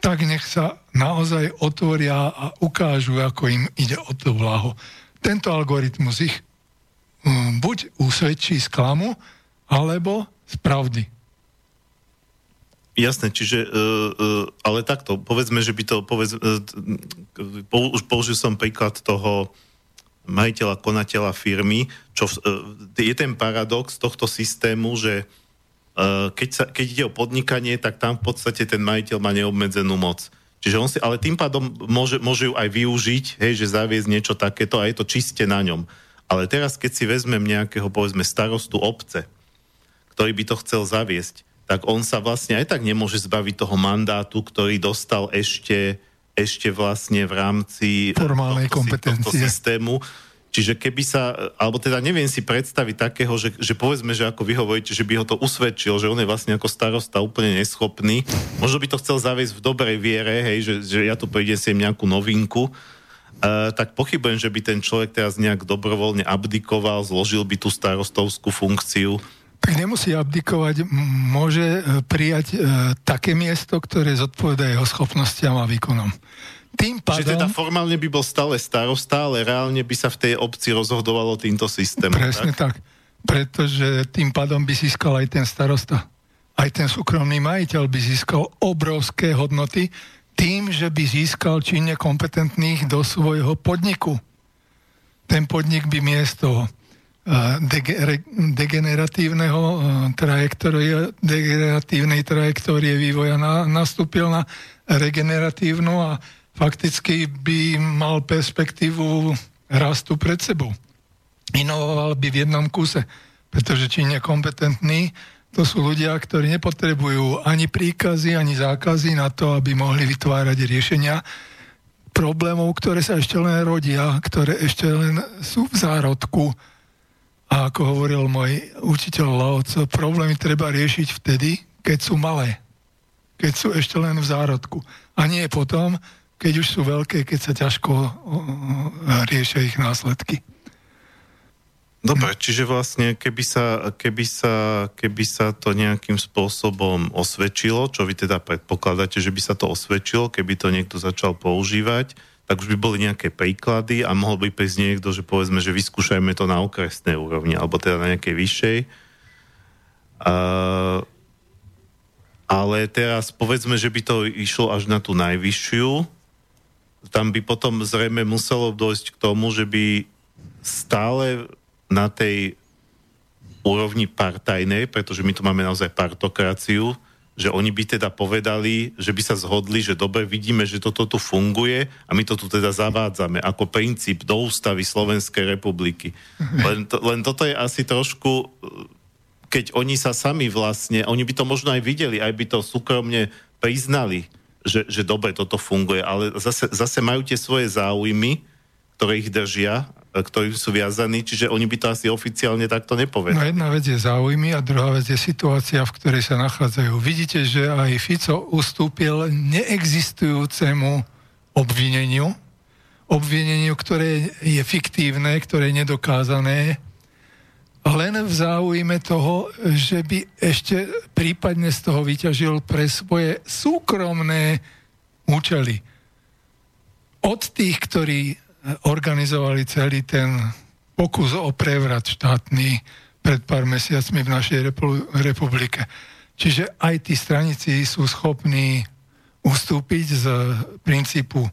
tak nech sa naozaj otvoria a ukážu, ako im ide o to blaho. Tento algoritmus ich um, buď usvedčí z klamu, alebo z pravdy. Jasné, čiže, uh, uh, ale takto, povedzme, že by to, povedz, uh, už použil som príklad toho majiteľa, konateľa firmy, čo e, je ten paradox tohto systému, že e, keď, sa, keď ide o podnikanie, tak tam v podstate ten majiteľ má neobmedzenú moc. Čiže on si, ale tým pádom môže, môže ju aj využiť, hej, že zaviesť niečo takéto a je to čiste na ňom. Ale teraz, keď si vezmem nejakého, povedzme, starostu obce, ktorý by to chcel zaviesť, tak on sa vlastne aj tak nemôže zbaviť toho mandátu, ktorý dostal ešte ešte vlastne v rámci formálnej tohto, kompetencie. Tohto systému. Čiže keby sa, alebo teda neviem si predstaviť takého, že, že povedzme, že ako vy hovoríte, že by ho to usvedčil, že on je vlastne ako starosta úplne neschopný. Možno by to chcel zaviesť v dobrej viere, hej, že, že ja tu sem nejakú novinku, Uh, tak pochybujem, že by ten človek teraz nejak dobrovoľne abdikoval, zložil by tú starostovskú funkciu. Tak nemusí abdikovať, môže e, prijať uh, také miesto, ktoré zodpoveda jeho schopnostiam a výkonom. Tým pádom... Že teda formálne by bol stále starosta, ale reálne by sa v tej obci rozhodovalo týmto systémom. Presne tak? tak. Pretože tým pádom by získal aj ten starosta. Aj ten súkromný majiteľ by získal obrovské hodnoty tým, že by získal činne kompetentných do svojho podniku. Ten podnik by miesto eh, degeneratívneho eh, trajektórie, degeneratívnej trajektórie vývoja nastúpil na regeneratívnu a fakticky by mal perspektívu rastu pred sebou. Inovoval by v jednom kuse, pretože či nekompetentní, to sú ľudia, ktorí nepotrebujú ani príkazy, ani zákazy na to, aby mohli vytvárať riešenia problémov, ktoré sa ešte len rodia, ktoré ešte len sú v zárodku. A ako hovoril môj učiteľ Laoco, problémy treba riešiť vtedy, keď sú malé. Keď sú ešte len v zárodku. A nie potom, keď už sú veľké, keď sa ťažko riešia ich následky. Dobre, čiže vlastne keby sa, keby, sa, keby sa to nejakým spôsobom osvedčilo, čo vy teda predpokladáte, že by sa to osvedčilo, keby to niekto začal používať, tak už by boli nejaké príklady a mohol by prísť niekto, že povedzme, že vyskúšajme to na okresnej úrovni, alebo teda na nejakej vyššej. Uh, ale teraz povedzme, že by to išlo až na tú najvyššiu, tam by potom zrejme muselo dojsť k tomu, že by stále na tej úrovni partajnej, pretože my tu máme naozaj partokraciu, že oni by teda povedali, že by sa zhodli, že dobre, vidíme, že toto tu funguje a my to tu teda zavádzame ako princíp do ústavy Slovenskej republiky. Len, to, len toto je asi trošku, keď oni sa sami vlastne, oni by to možno aj videli, aj by to súkromne priznali, že, že dobre toto funguje, ale zase, zase majú tie svoje záujmy, ktoré ich držia, ktorí sú viazaní, čiže oni by to asi oficiálne takto nepovedali. No jedna vec je záujmy a druhá vec je situácia, v ktorej sa nachádzajú. Vidíte, že aj Fico ustúpil neexistujúcemu obvineniu, obvineniu, ktoré je fiktívne, ktoré je nedokázané, len v záujme toho, že by ešte prípadne z toho vyťažil pre svoje súkromné účely. Od tých, ktorí organizovali celý ten pokus o prevrat štátny pred pár mesiacmi v našej republike. Čiže aj tí stranici sú schopní ustúpiť z princípu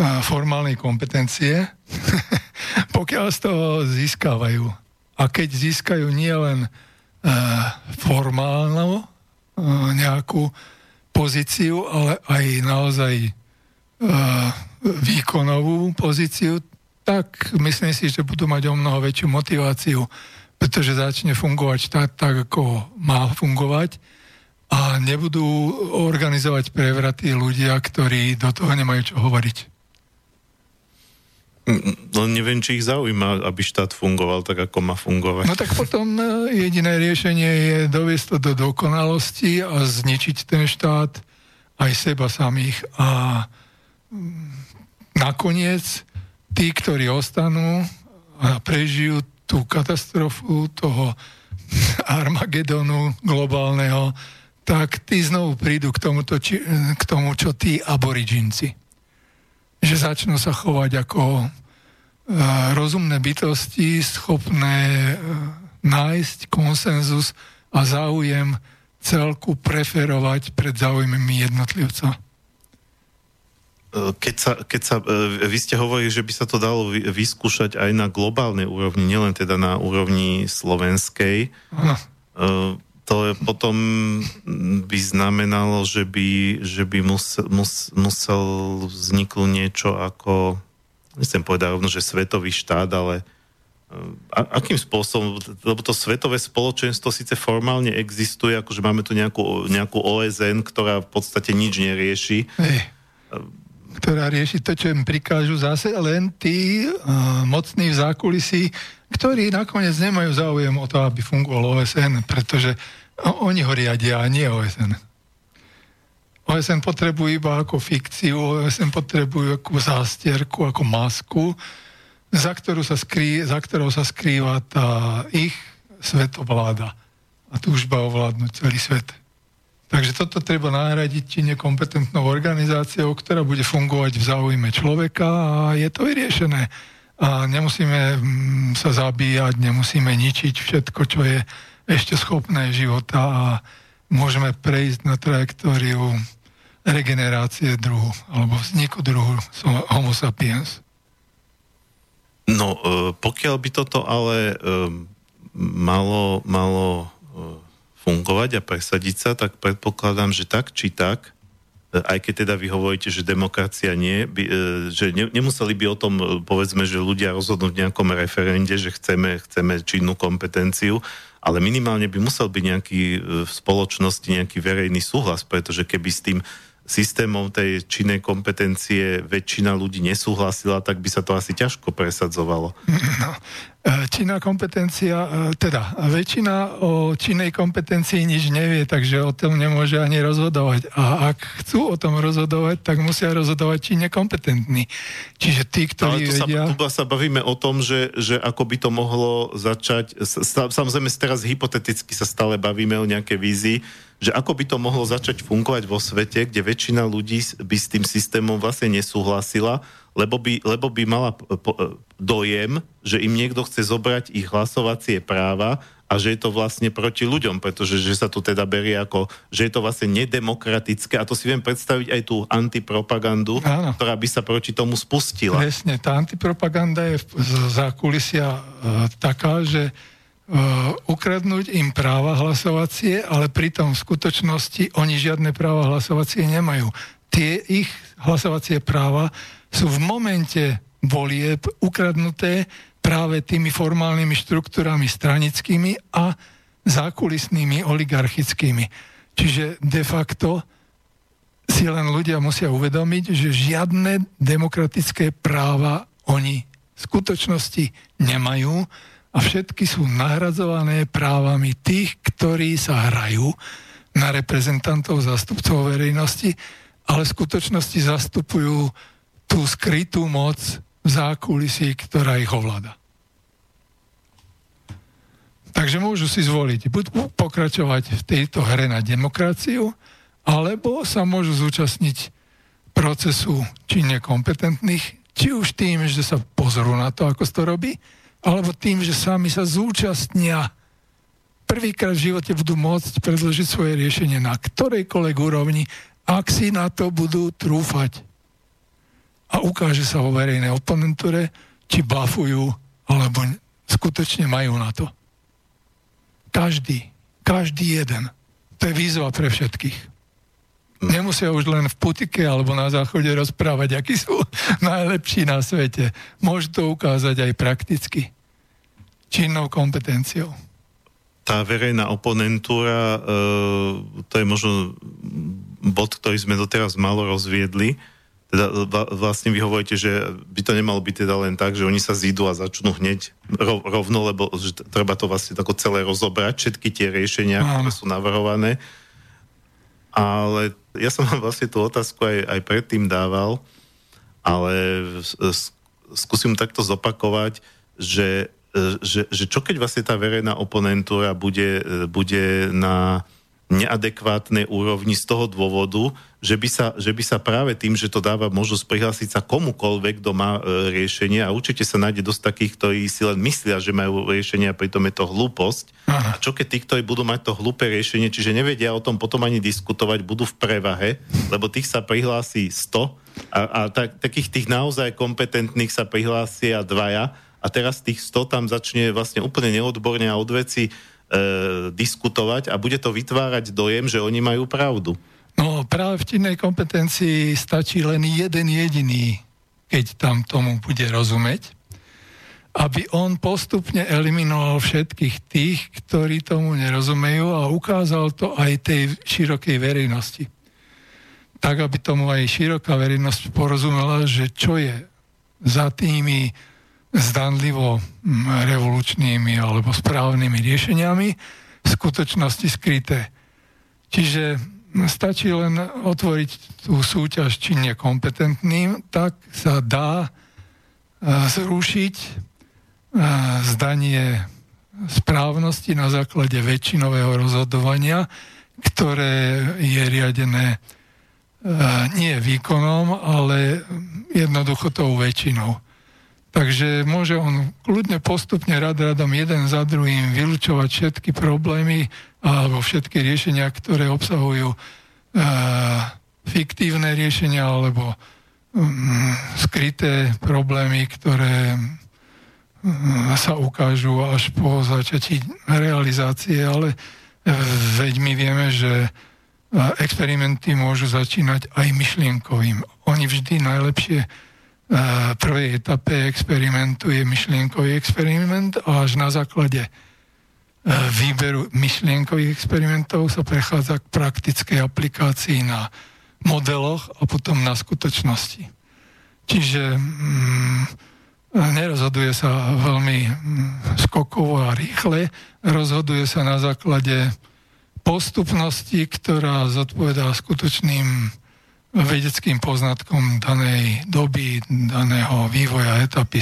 formálnej kompetencie, pokiaľ z toho získavajú a keď získajú nielen e, formálnu e, nejakú pozíciu, ale aj naozaj e, výkonovú pozíciu, tak myslím si, že budú mať o mnoho väčšiu motiváciu, pretože začne fungovať štát tak, ako má fungovať a nebudú organizovať prevraty ľudia, ktorí do toho nemajú čo hovoriť. No neviem, či ich zaujíma, aby štát fungoval tak, ako má fungovať. No tak potom e, jediné riešenie je doviesť to do dokonalosti a zničiť ten štát aj seba samých. A mm, nakoniec tí, ktorí ostanú a prežijú tú katastrofu toho Armagedonu globálneho, tak tí znovu prídu k, tomuto, či, k tomu, čo tí aboriginci. Že začnú sa chovať ako rozumné bytosti schopné e, nájsť konsenzus a záujem celku preferovať pred záujmami jednotlivca. E, keď sa, keď sa, e, vy ste hovorili, že by sa to dalo vyskúšať aj na globálnej úrovni, nielen teda na úrovni slovenskej. Aha. To je potom by znamenalo, že by, že by musel, mus, musel vzniknúť niečo ako nechcem povedať rovno, že svetový štát, ale a, akým spôsobom, lebo to svetové spoločenstvo síce formálne existuje, akože máme tu nejakú, nejakú OSN, ktorá v podstate nič nerieši. Hey. Eh, ktorá rieši to, čo im prikážu zase len tí uh, mocní v zákulisí, ktorí nakoniec nemajú záujem o to, aby fungoval OSN, pretože oni ho riadia a nie OSN. OSN potrebujú iba ako fikciu, OSN potrebujú ako zástierku, ako masku, za, ktorú sa skrý, za ktorou sa skrýva tá ich svetovláda a túžba ovládnuť celý svet. Takže toto treba nahradiť nekompetentnou organizáciou, ktorá bude fungovať v záujme človeka a je to vyriešené. A nemusíme mm, sa zabíjať, nemusíme ničiť všetko, čo je ešte schopné života a môžeme prejsť na trajektóriu regenerácie druhu alebo vzniku druhu homo sapiens. No, e, pokiaľ by toto ale e, malo, malo e, fungovať a presadiť sa, tak predpokladám, že tak či tak, aj keď teda vy hovoríte, že demokracia nie, by, že ne, nemuseli by o tom, povedzme, že ľudia rozhodnúť v nejakom referende, že chceme, chceme činnú kompetenciu, ale minimálne by musel byť nejaký v spoločnosti nejaký verejný súhlas, pretože keby s tým systémom tej činnej kompetencie väčšina ľudí nesúhlasila, tak by sa to asi ťažko presadzovalo. No, e, činná kompetencia, e, teda väčšina o činnej kompetencii nič nevie, takže o tom nemôže ani rozhodovať. A ak chcú o tom rozhodovať, tak musia rozhodovať činne kompetentní. Čiže tí, ktorí Ale vedia... Sa, sa bavíme o tom, že, že ako by to mohlo začať... Samozrejme, teraz hypoteticky sa stále bavíme o nejakej vízii, že ako by to mohlo začať fungovať vo svete, kde väčšina ľudí by s tým systémom vlastne nesúhlasila, lebo by, lebo by mala dojem, že im niekto chce zobrať ich hlasovacie práva a že je to vlastne proti ľuďom, pretože že sa to teda berie ako, že je to vlastne nedemokratické a to si viem predstaviť aj tú antipropagandu, Áno. ktorá by sa proti tomu spustila. Presne, tá antipropaganda je z zákulisia e, taká, že ukradnúť im práva hlasovacie, ale pritom v skutočnosti oni žiadne práva hlasovacie nemajú. Tie ich hlasovacie práva sú v momente volieb ukradnuté práve tými formálnymi štruktúrami stranickými a zákulisnými oligarchickými. Čiže de facto si len ľudia musia uvedomiť, že žiadne demokratické práva oni v skutočnosti nemajú a všetky sú nahradzované právami tých, ktorí sa hrajú na reprezentantov, zastupcov verejnosti, ale v skutočnosti zastupujú tú skrytú moc v zákulisí, ktorá ich ovláda. Takže môžu si zvoliť buď pokračovať v tejto hre na demokraciu, alebo sa môžu zúčastniť procesu či nekompetentných, či už tým, že sa pozrú na to, ako to robí, alebo tým, že sami sa zúčastnia prvýkrát v živote budú môcť predložiť svoje riešenie na ktorejkoľvek úrovni, ak si na to budú trúfať. A ukáže sa vo verejnej oponentúre, či blafujú, alebo skutočne majú na to. Každý, každý jeden. To je výzva pre všetkých. Nemusia už len v putike alebo na záchode rozprávať, akí sú najlepší na svete. Môžu to ukázať aj prakticky. Činnou kompetenciou. Tá verejná oponentúra, e, to je možno bod, ktorý sme doteraz malo rozviedli. Teda vlastne vy hovoríte, že by to nemalo byť teda len tak, že oni sa zídu a začnú hneď rovno, lebo že treba to vlastne tako celé rozobrať, všetky tie riešenia, ktoré sú navrhované. Ale ja som vám vlastne tú otázku aj, aj predtým dával, ale skúsim takto zopakovať, že, že, že čo keď vlastne tá verejná oponentúra bude, bude na neadekvátnej úrovni z toho dôvodu, že by, sa, že by sa práve tým, že to dáva možnosť prihlásiť sa komukolvek, kto má e, riešenie a určite sa nájde dosť takých, ktorí si len myslia, že majú riešenie a pritom je to hlúposť. Aha. A čo keď tí, ktorí budú mať to hlúpe riešenie, čiže nevedia o tom potom ani diskutovať, budú v prevahe, lebo tých sa prihlási 100 a, a tak, takých tých naozaj kompetentných sa prihlásia dvaja a teraz tých 100 tam začne vlastne úplne neodborne a od veci e, diskutovať a bude to vytvárať dojem, že oni majú pravdu. No práve v činnej kompetencii stačí len jeden jediný, keď tam tomu bude rozumieť, aby on postupne eliminoval všetkých tých, ktorí tomu nerozumejú a ukázal to aj tej širokej verejnosti. tak aby tomu aj široká verejnosť porozumela, že čo je za tými zdanlivo revolučnými alebo správnymi riešeniami v skutočnosti skryté. Čiže stačí len otvoriť tú súťaž činne kompetentným, tak sa dá e, zrušiť e, zdanie správnosti na základe väčšinového rozhodovania, ktoré je riadené nie výkonom, ale jednoducho tou väčšinou. Takže môže on kľudne postupne rad radom jeden za druhým vylúčovať všetky problémy alebo všetky riešenia, ktoré obsahujú uh, fiktívne riešenia alebo um, skryté problémy, ktoré um, sa ukážu až po začatí realizácie, ale veď my vieme, že experimenty môžu začínať aj myšlienkovým. Oni vždy najlepšie prvej etape experimentu je myšlienkový experiment a až na základe výberu myšlienkových experimentov sa prechádza k praktickej aplikácii na modeloch a potom na skutočnosti. Čiže mm, nerozhoduje sa veľmi mm, skokovo a rýchle, rozhoduje sa na základe postupnosti, ktorá zodpovedá skutočným vedeckým poznatkom danej doby, daného vývoja etapy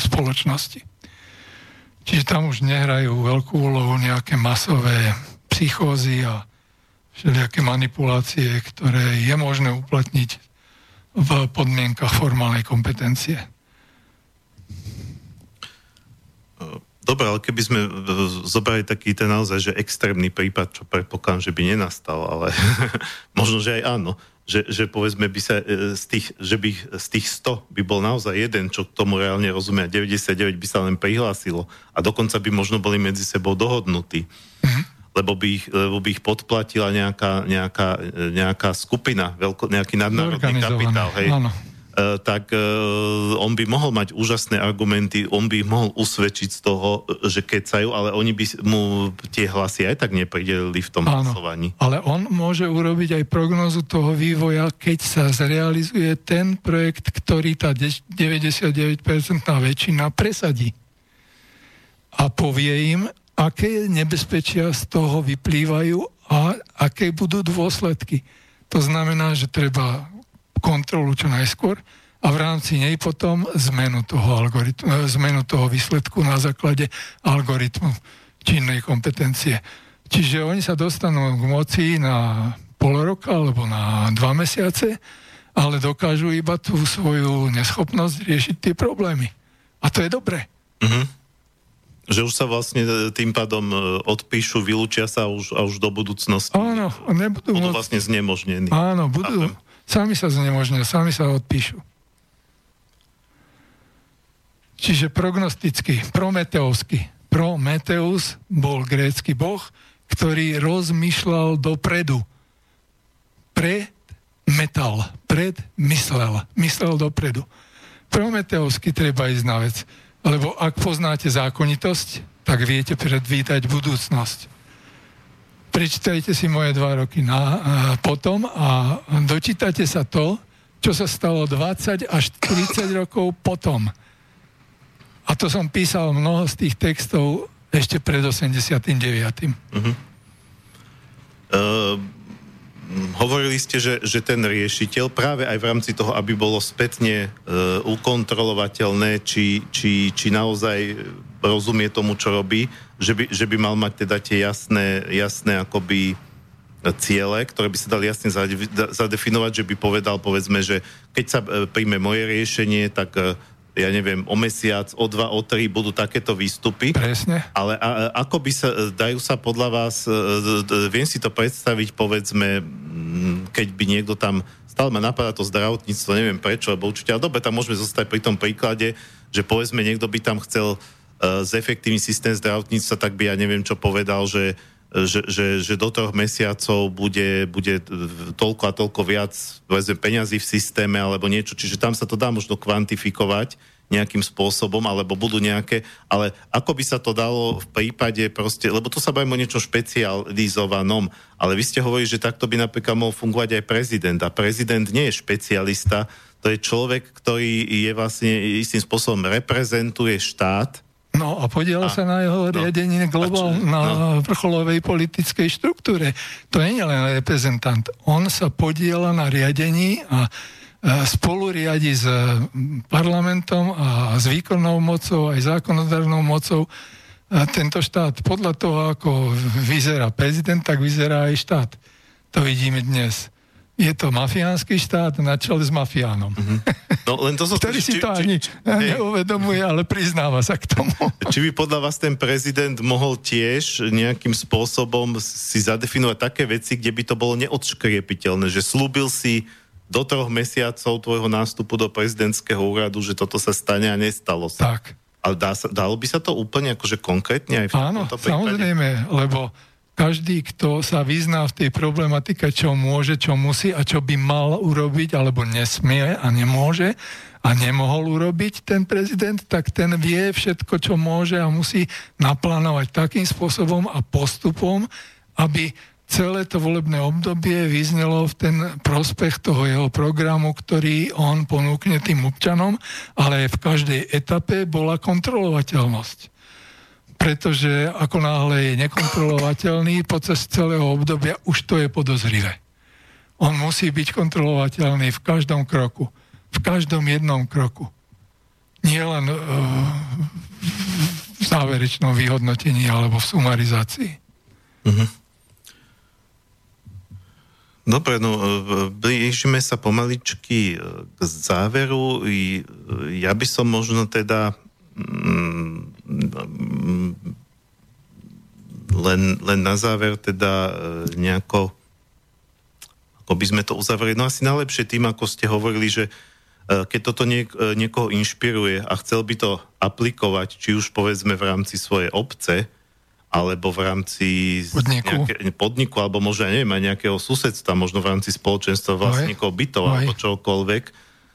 spoločnosti. Čiže tam už nehrajú veľkú úlohu nejaké masové psychózy a všelijaké manipulácie, ktoré je možné uplatniť v podmienkach formálnej kompetencie. Dobre, ale keby sme zobrali taký ten naozaj, že extrémny prípad, čo predpokladám, že by nenastal, ale možno, že aj áno, že, že povedzme by sa e, z tých, že by z tých 100 by bol naozaj jeden, čo tomu reálne rozumie, a 99 by sa len prihlásilo a dokonca by možno boli medzi sebou dohodnutí. Mm-hmm. Lebo by, ich, lebo by ich podplatila nejaká, nejaká, e, nejaká skupina, veľko, nejaký nadnárodný kapitál. Hej. Áno tak e, on by mohol mať úžasné argumenty, on by mohol usvedčiť z toho, že kecajú, ale oni by mu tie hlasy aj tak nepridelili v tom Áno, hlasovaní. Ale on môže urobiť aj prognozu toho vývoja, keď sa zrealizuje ten projekt, ktorý tá 99% väčšina presadí. A povie im, aké nebezpečia z toho vyplývajú a aké budú dôsledky. To znamená, že treba kontrolu čo najskôr a v rámci nej potom zmenu toho, algoritmu, eh, zmenu toho výsledku na základe algoritmu činnej kompetencie. Čiže oni sa dostanú k moci na pol roka alebo na dva mesiace, ale dokážu iba tú svoju neschopnosť riešiť tie problémy. A to je dobré. Uh-huh. Že už sa vlastne eh, tým pádom eh, odpíšu, vylúčia sa už, a už do budúcnosti. Áno, nebudú budú vlastne znemožnení. Áno, budú, Chápem. Sami sa znemožnia, sami sa odpíšu. Čiže prognosticky, prometeovsky. Prometeus bol grécky boh, ktorý rozmýšľal dopredu. Pred metal, pred myslel, myslel dopredu. Prometeovsky treba ísť na vec, lebo ak poznáte zákonitosť, tak viete predvídať budúcnosť prečítajte si moje dva roky na, a potom a dočítate sa to, čo sa stalo 20 až 30 rokov potom. A to som písal mnoho z tých textov ešte pred 89. Uh-huh. Uh, hovorili ste, že, že ten riešiteľ práve aj v rámci toho, aby bolo spätne uh, ukontrolovateľné, či, či, či naozaj rozumie tomu, čo robí, že by, že by mal mať teda tie jasné, jasné akoby ciele, ktoré by sa dali jasne zadefinovať, že by povedal, povedzme, že keď sa e, príjme moje riešenie, tak e, ja neviem, o mesiac, o dva, o tri budú takéto výstupy. Presne. Ale a, ako by sa, e, dajú sa podľa vás, viem si to predstaviť, povedzme, keď by niekto tam, stále ma napadá to zdravotníctvo, neviem prečo, lebo určite, ale dobre, tam môžeme zostať pri tom príklade, že povedzme, niekto by tam chcel uh, zefektívny systém zdravotníctva, tak by ja neviem, čo povedal, že že, že, že do troch mesiacov bude, bude toľko a toľko viac povedzme, peňazí v systéme alebo niečo. Čiže tam sa to dá možno kvantifikovať nejakým spôsobom, alebo budú nejaké, ale ako by sa to dalo v prípade proste, lebo tu sa bavíme o niečo špecializovanom, ale vy ste hovorili, že takto by napríklad mohol fungovať aj prezident a prezident nie je špecialista, to je človek, ktorý je vlastne istým spôsobom reprezentuje štát, No a podiela a, sa na jeho no, riadení globál, čo, na no. vrcholovej politickej štruktúre. To nie je len reprezentant. On sa podiela na riadení a spolu riadi s parlamentom a s výkonnou mocou, aj zákonodárnou mocou tento štát. Podľa toho, ako vyzerá prezident, tak vyzerá aj štát. To vidíme dnes je to mafiánsky štát na čele s mafiánom. Mm-hmm. No, len to Ktorý si to či, ani či, neuvedomuje, ale priznáva sa k tomu. Či by podľa vás ten prezident mohol tiež nejakým spôsobom si zadefinovať také veci, kde by to bolo neodškriepiteľné, že slúbil si do troch mesiacov tvojho nástupu do prezidentského úradu, že toto sa stane a nestalo sa. Tak. Ale dá sa, dalo by sa to úplne akože konkrétne aj v Áno, tomto prípade? samozrejme, lebo každý, kto sa vyzná v tej problematike, čo môže, čo musí a čo by mal urobiť, alebo nesmie a nemôže a nemohol urobiť ten prezident, tak ten vie všetko, čo môže a musí naplánovať takým spôsobom a postupom, aby celé to volebné obdobie vyznelo v ten prospech toho jeho programu, ktorý on ponúkne tým občanom, ale v každej etape bola kontrolovateľnosť pretože ako náhle je nekontrolovateľný počas celého obdobia, už to je podozrivé. On musí byť kontrolovateľný v každom kroku, v každom jednom kroku. Nie len uh, v záverečnom vyhodnotení alebo v sumarizácii. Uh-huh. Dobre, no e, blížime sa pomaličky e, k záveru. Ja by som možno teda mm, len, len na záver teda e, nejako ako by sme to uzavreli. No asi najlepšie tým, ako ste hovorili, že e, keď toto niek- e, niekoho inšpiruje a chcel by to aplikovať, či už povedzme v rámci svojej obce, alebo v rámci podniku, nejaké, podniku alebo možno, neviem, aj nejakého susedstva, možno v rámci spoločenstva vlastníkov bytov Aj. alebo čokoľvek,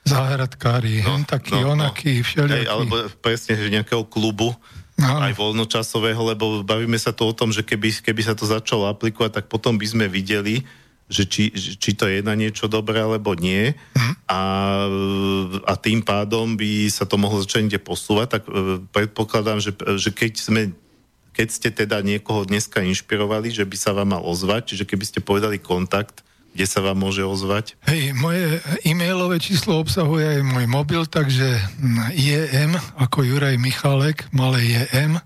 záhradkári, no, taký, no, onaký, no. všelijaký. Hej, alebo presne, že nejakého klubu, no. aj voľnočasového, lebo bavíme sa tu o tom, že keby, keby sa to začalo aplikovať, tak potom by sme videli, že či, či to je na niečo dobré alebo nie hm. a, a tým pádom by sa to mohlo začať niekde posúvať, tak e, predpokladám, že, že keď sme keď ste teda niekoho dneska inšpirovali, že by sa vám mal ozvať, čiže keby ste povedali kontakt, kde sa vám môže ozvať? Hej, moje e-mailové číslo obsahuje aj môj mobil, takže IEM ako Juraj Michalek, malé IEM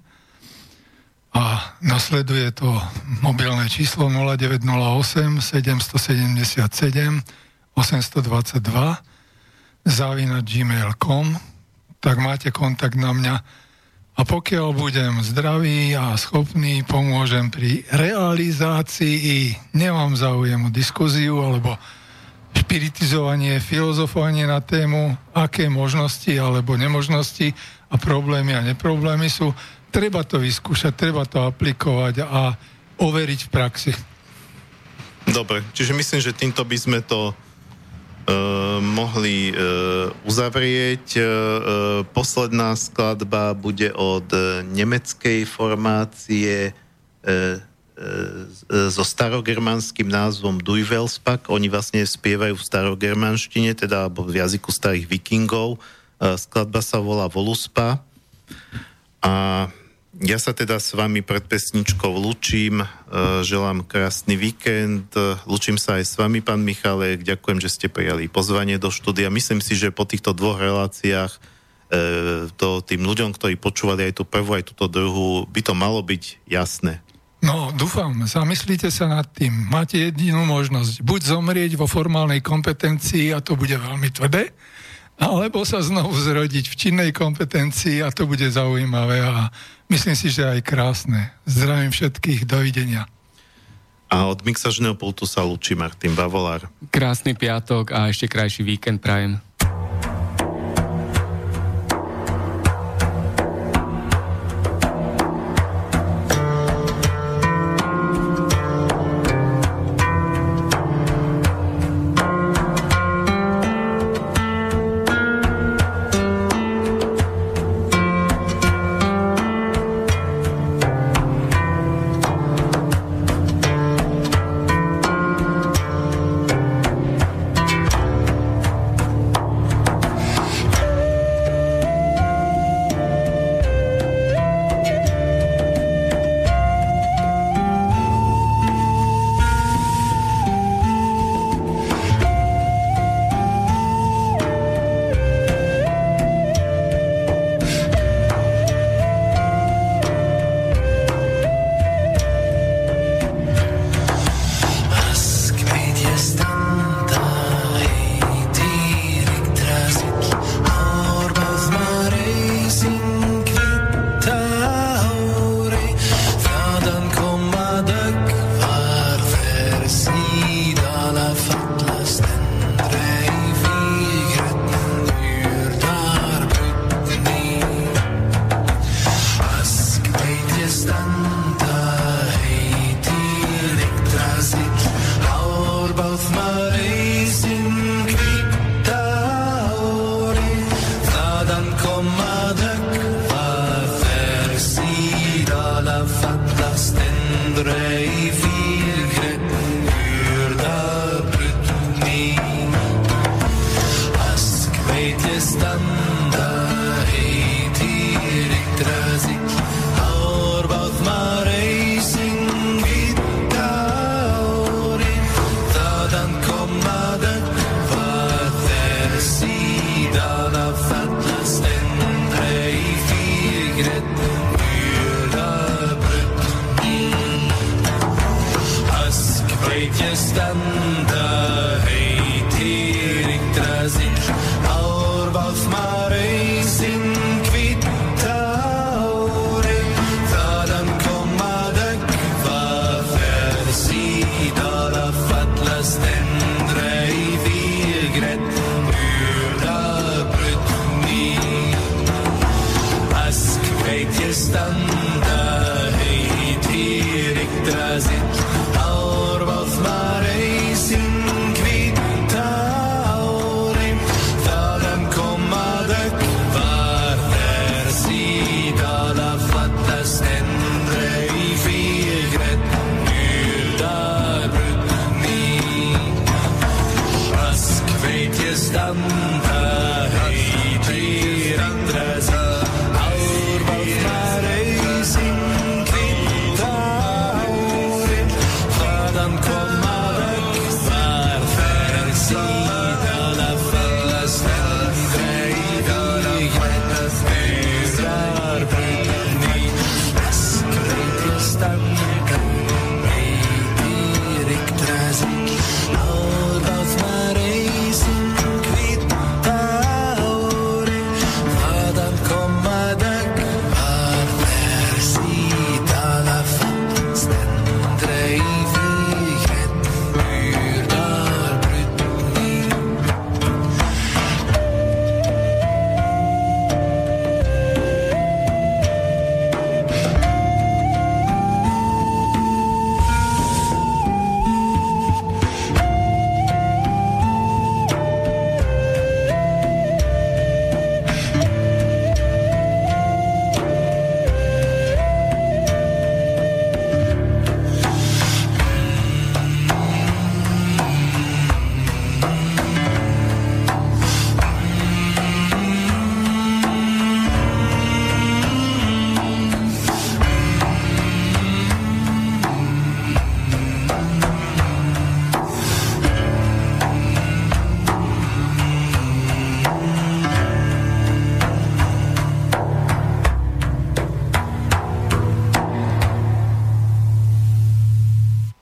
a nasleduje to mobilné číslo 0908 777 822 zavínať gmail.com tak máte kontakt na mňa a pokiaľ budem zdravý a schopný, pomôžem pri realizácii. Nemám záujem o diskuziu alebo špiritizovanie, filozofovanie na tému, aké možnosti alebo nemožnosti a problémy a neproblémy sú. Treba to vyskúšať, treba to aplikovať a overiť v praxi. Dobre, čiže myslím, že týmto by sme to mohli uh, uzavrieť. Uh, posledná skladba bude od nemeckej formácie so starogermanským názvom Duivelspak. Oni vlastne spievajú v starogermanštine, teda v jazyku starých vikingov. Skladba sa volá Voluspa. A ja sa teda s vami pred pesničkou lučím, e, želám krásny víkend, lučím sa aj s vami, pán Michalek, ďakujem, že ste prijali pozvanie do štúdia. Myslím si, že po týchto dvoch reláciách e, to tým ľuďom, ktorí počúvali aj tú prvú, aj túto druhú, by to malo byť jasné. No, dúfam, zamyslite sa nad tým. Máte jedinú možnosť. Buď zomrieť vo formálnej kompetencii a to bude veľmi tvrdé, alebo sa znovu zrodiť v činnej kompetencii a to bude zaujímavé a myslím si, že aj krásne. Zdravím všetkých, dovidenia. A od mixažného pultu sa lúči Martin Bavolár. Krásny piatok a ešte krajší víkend prajem.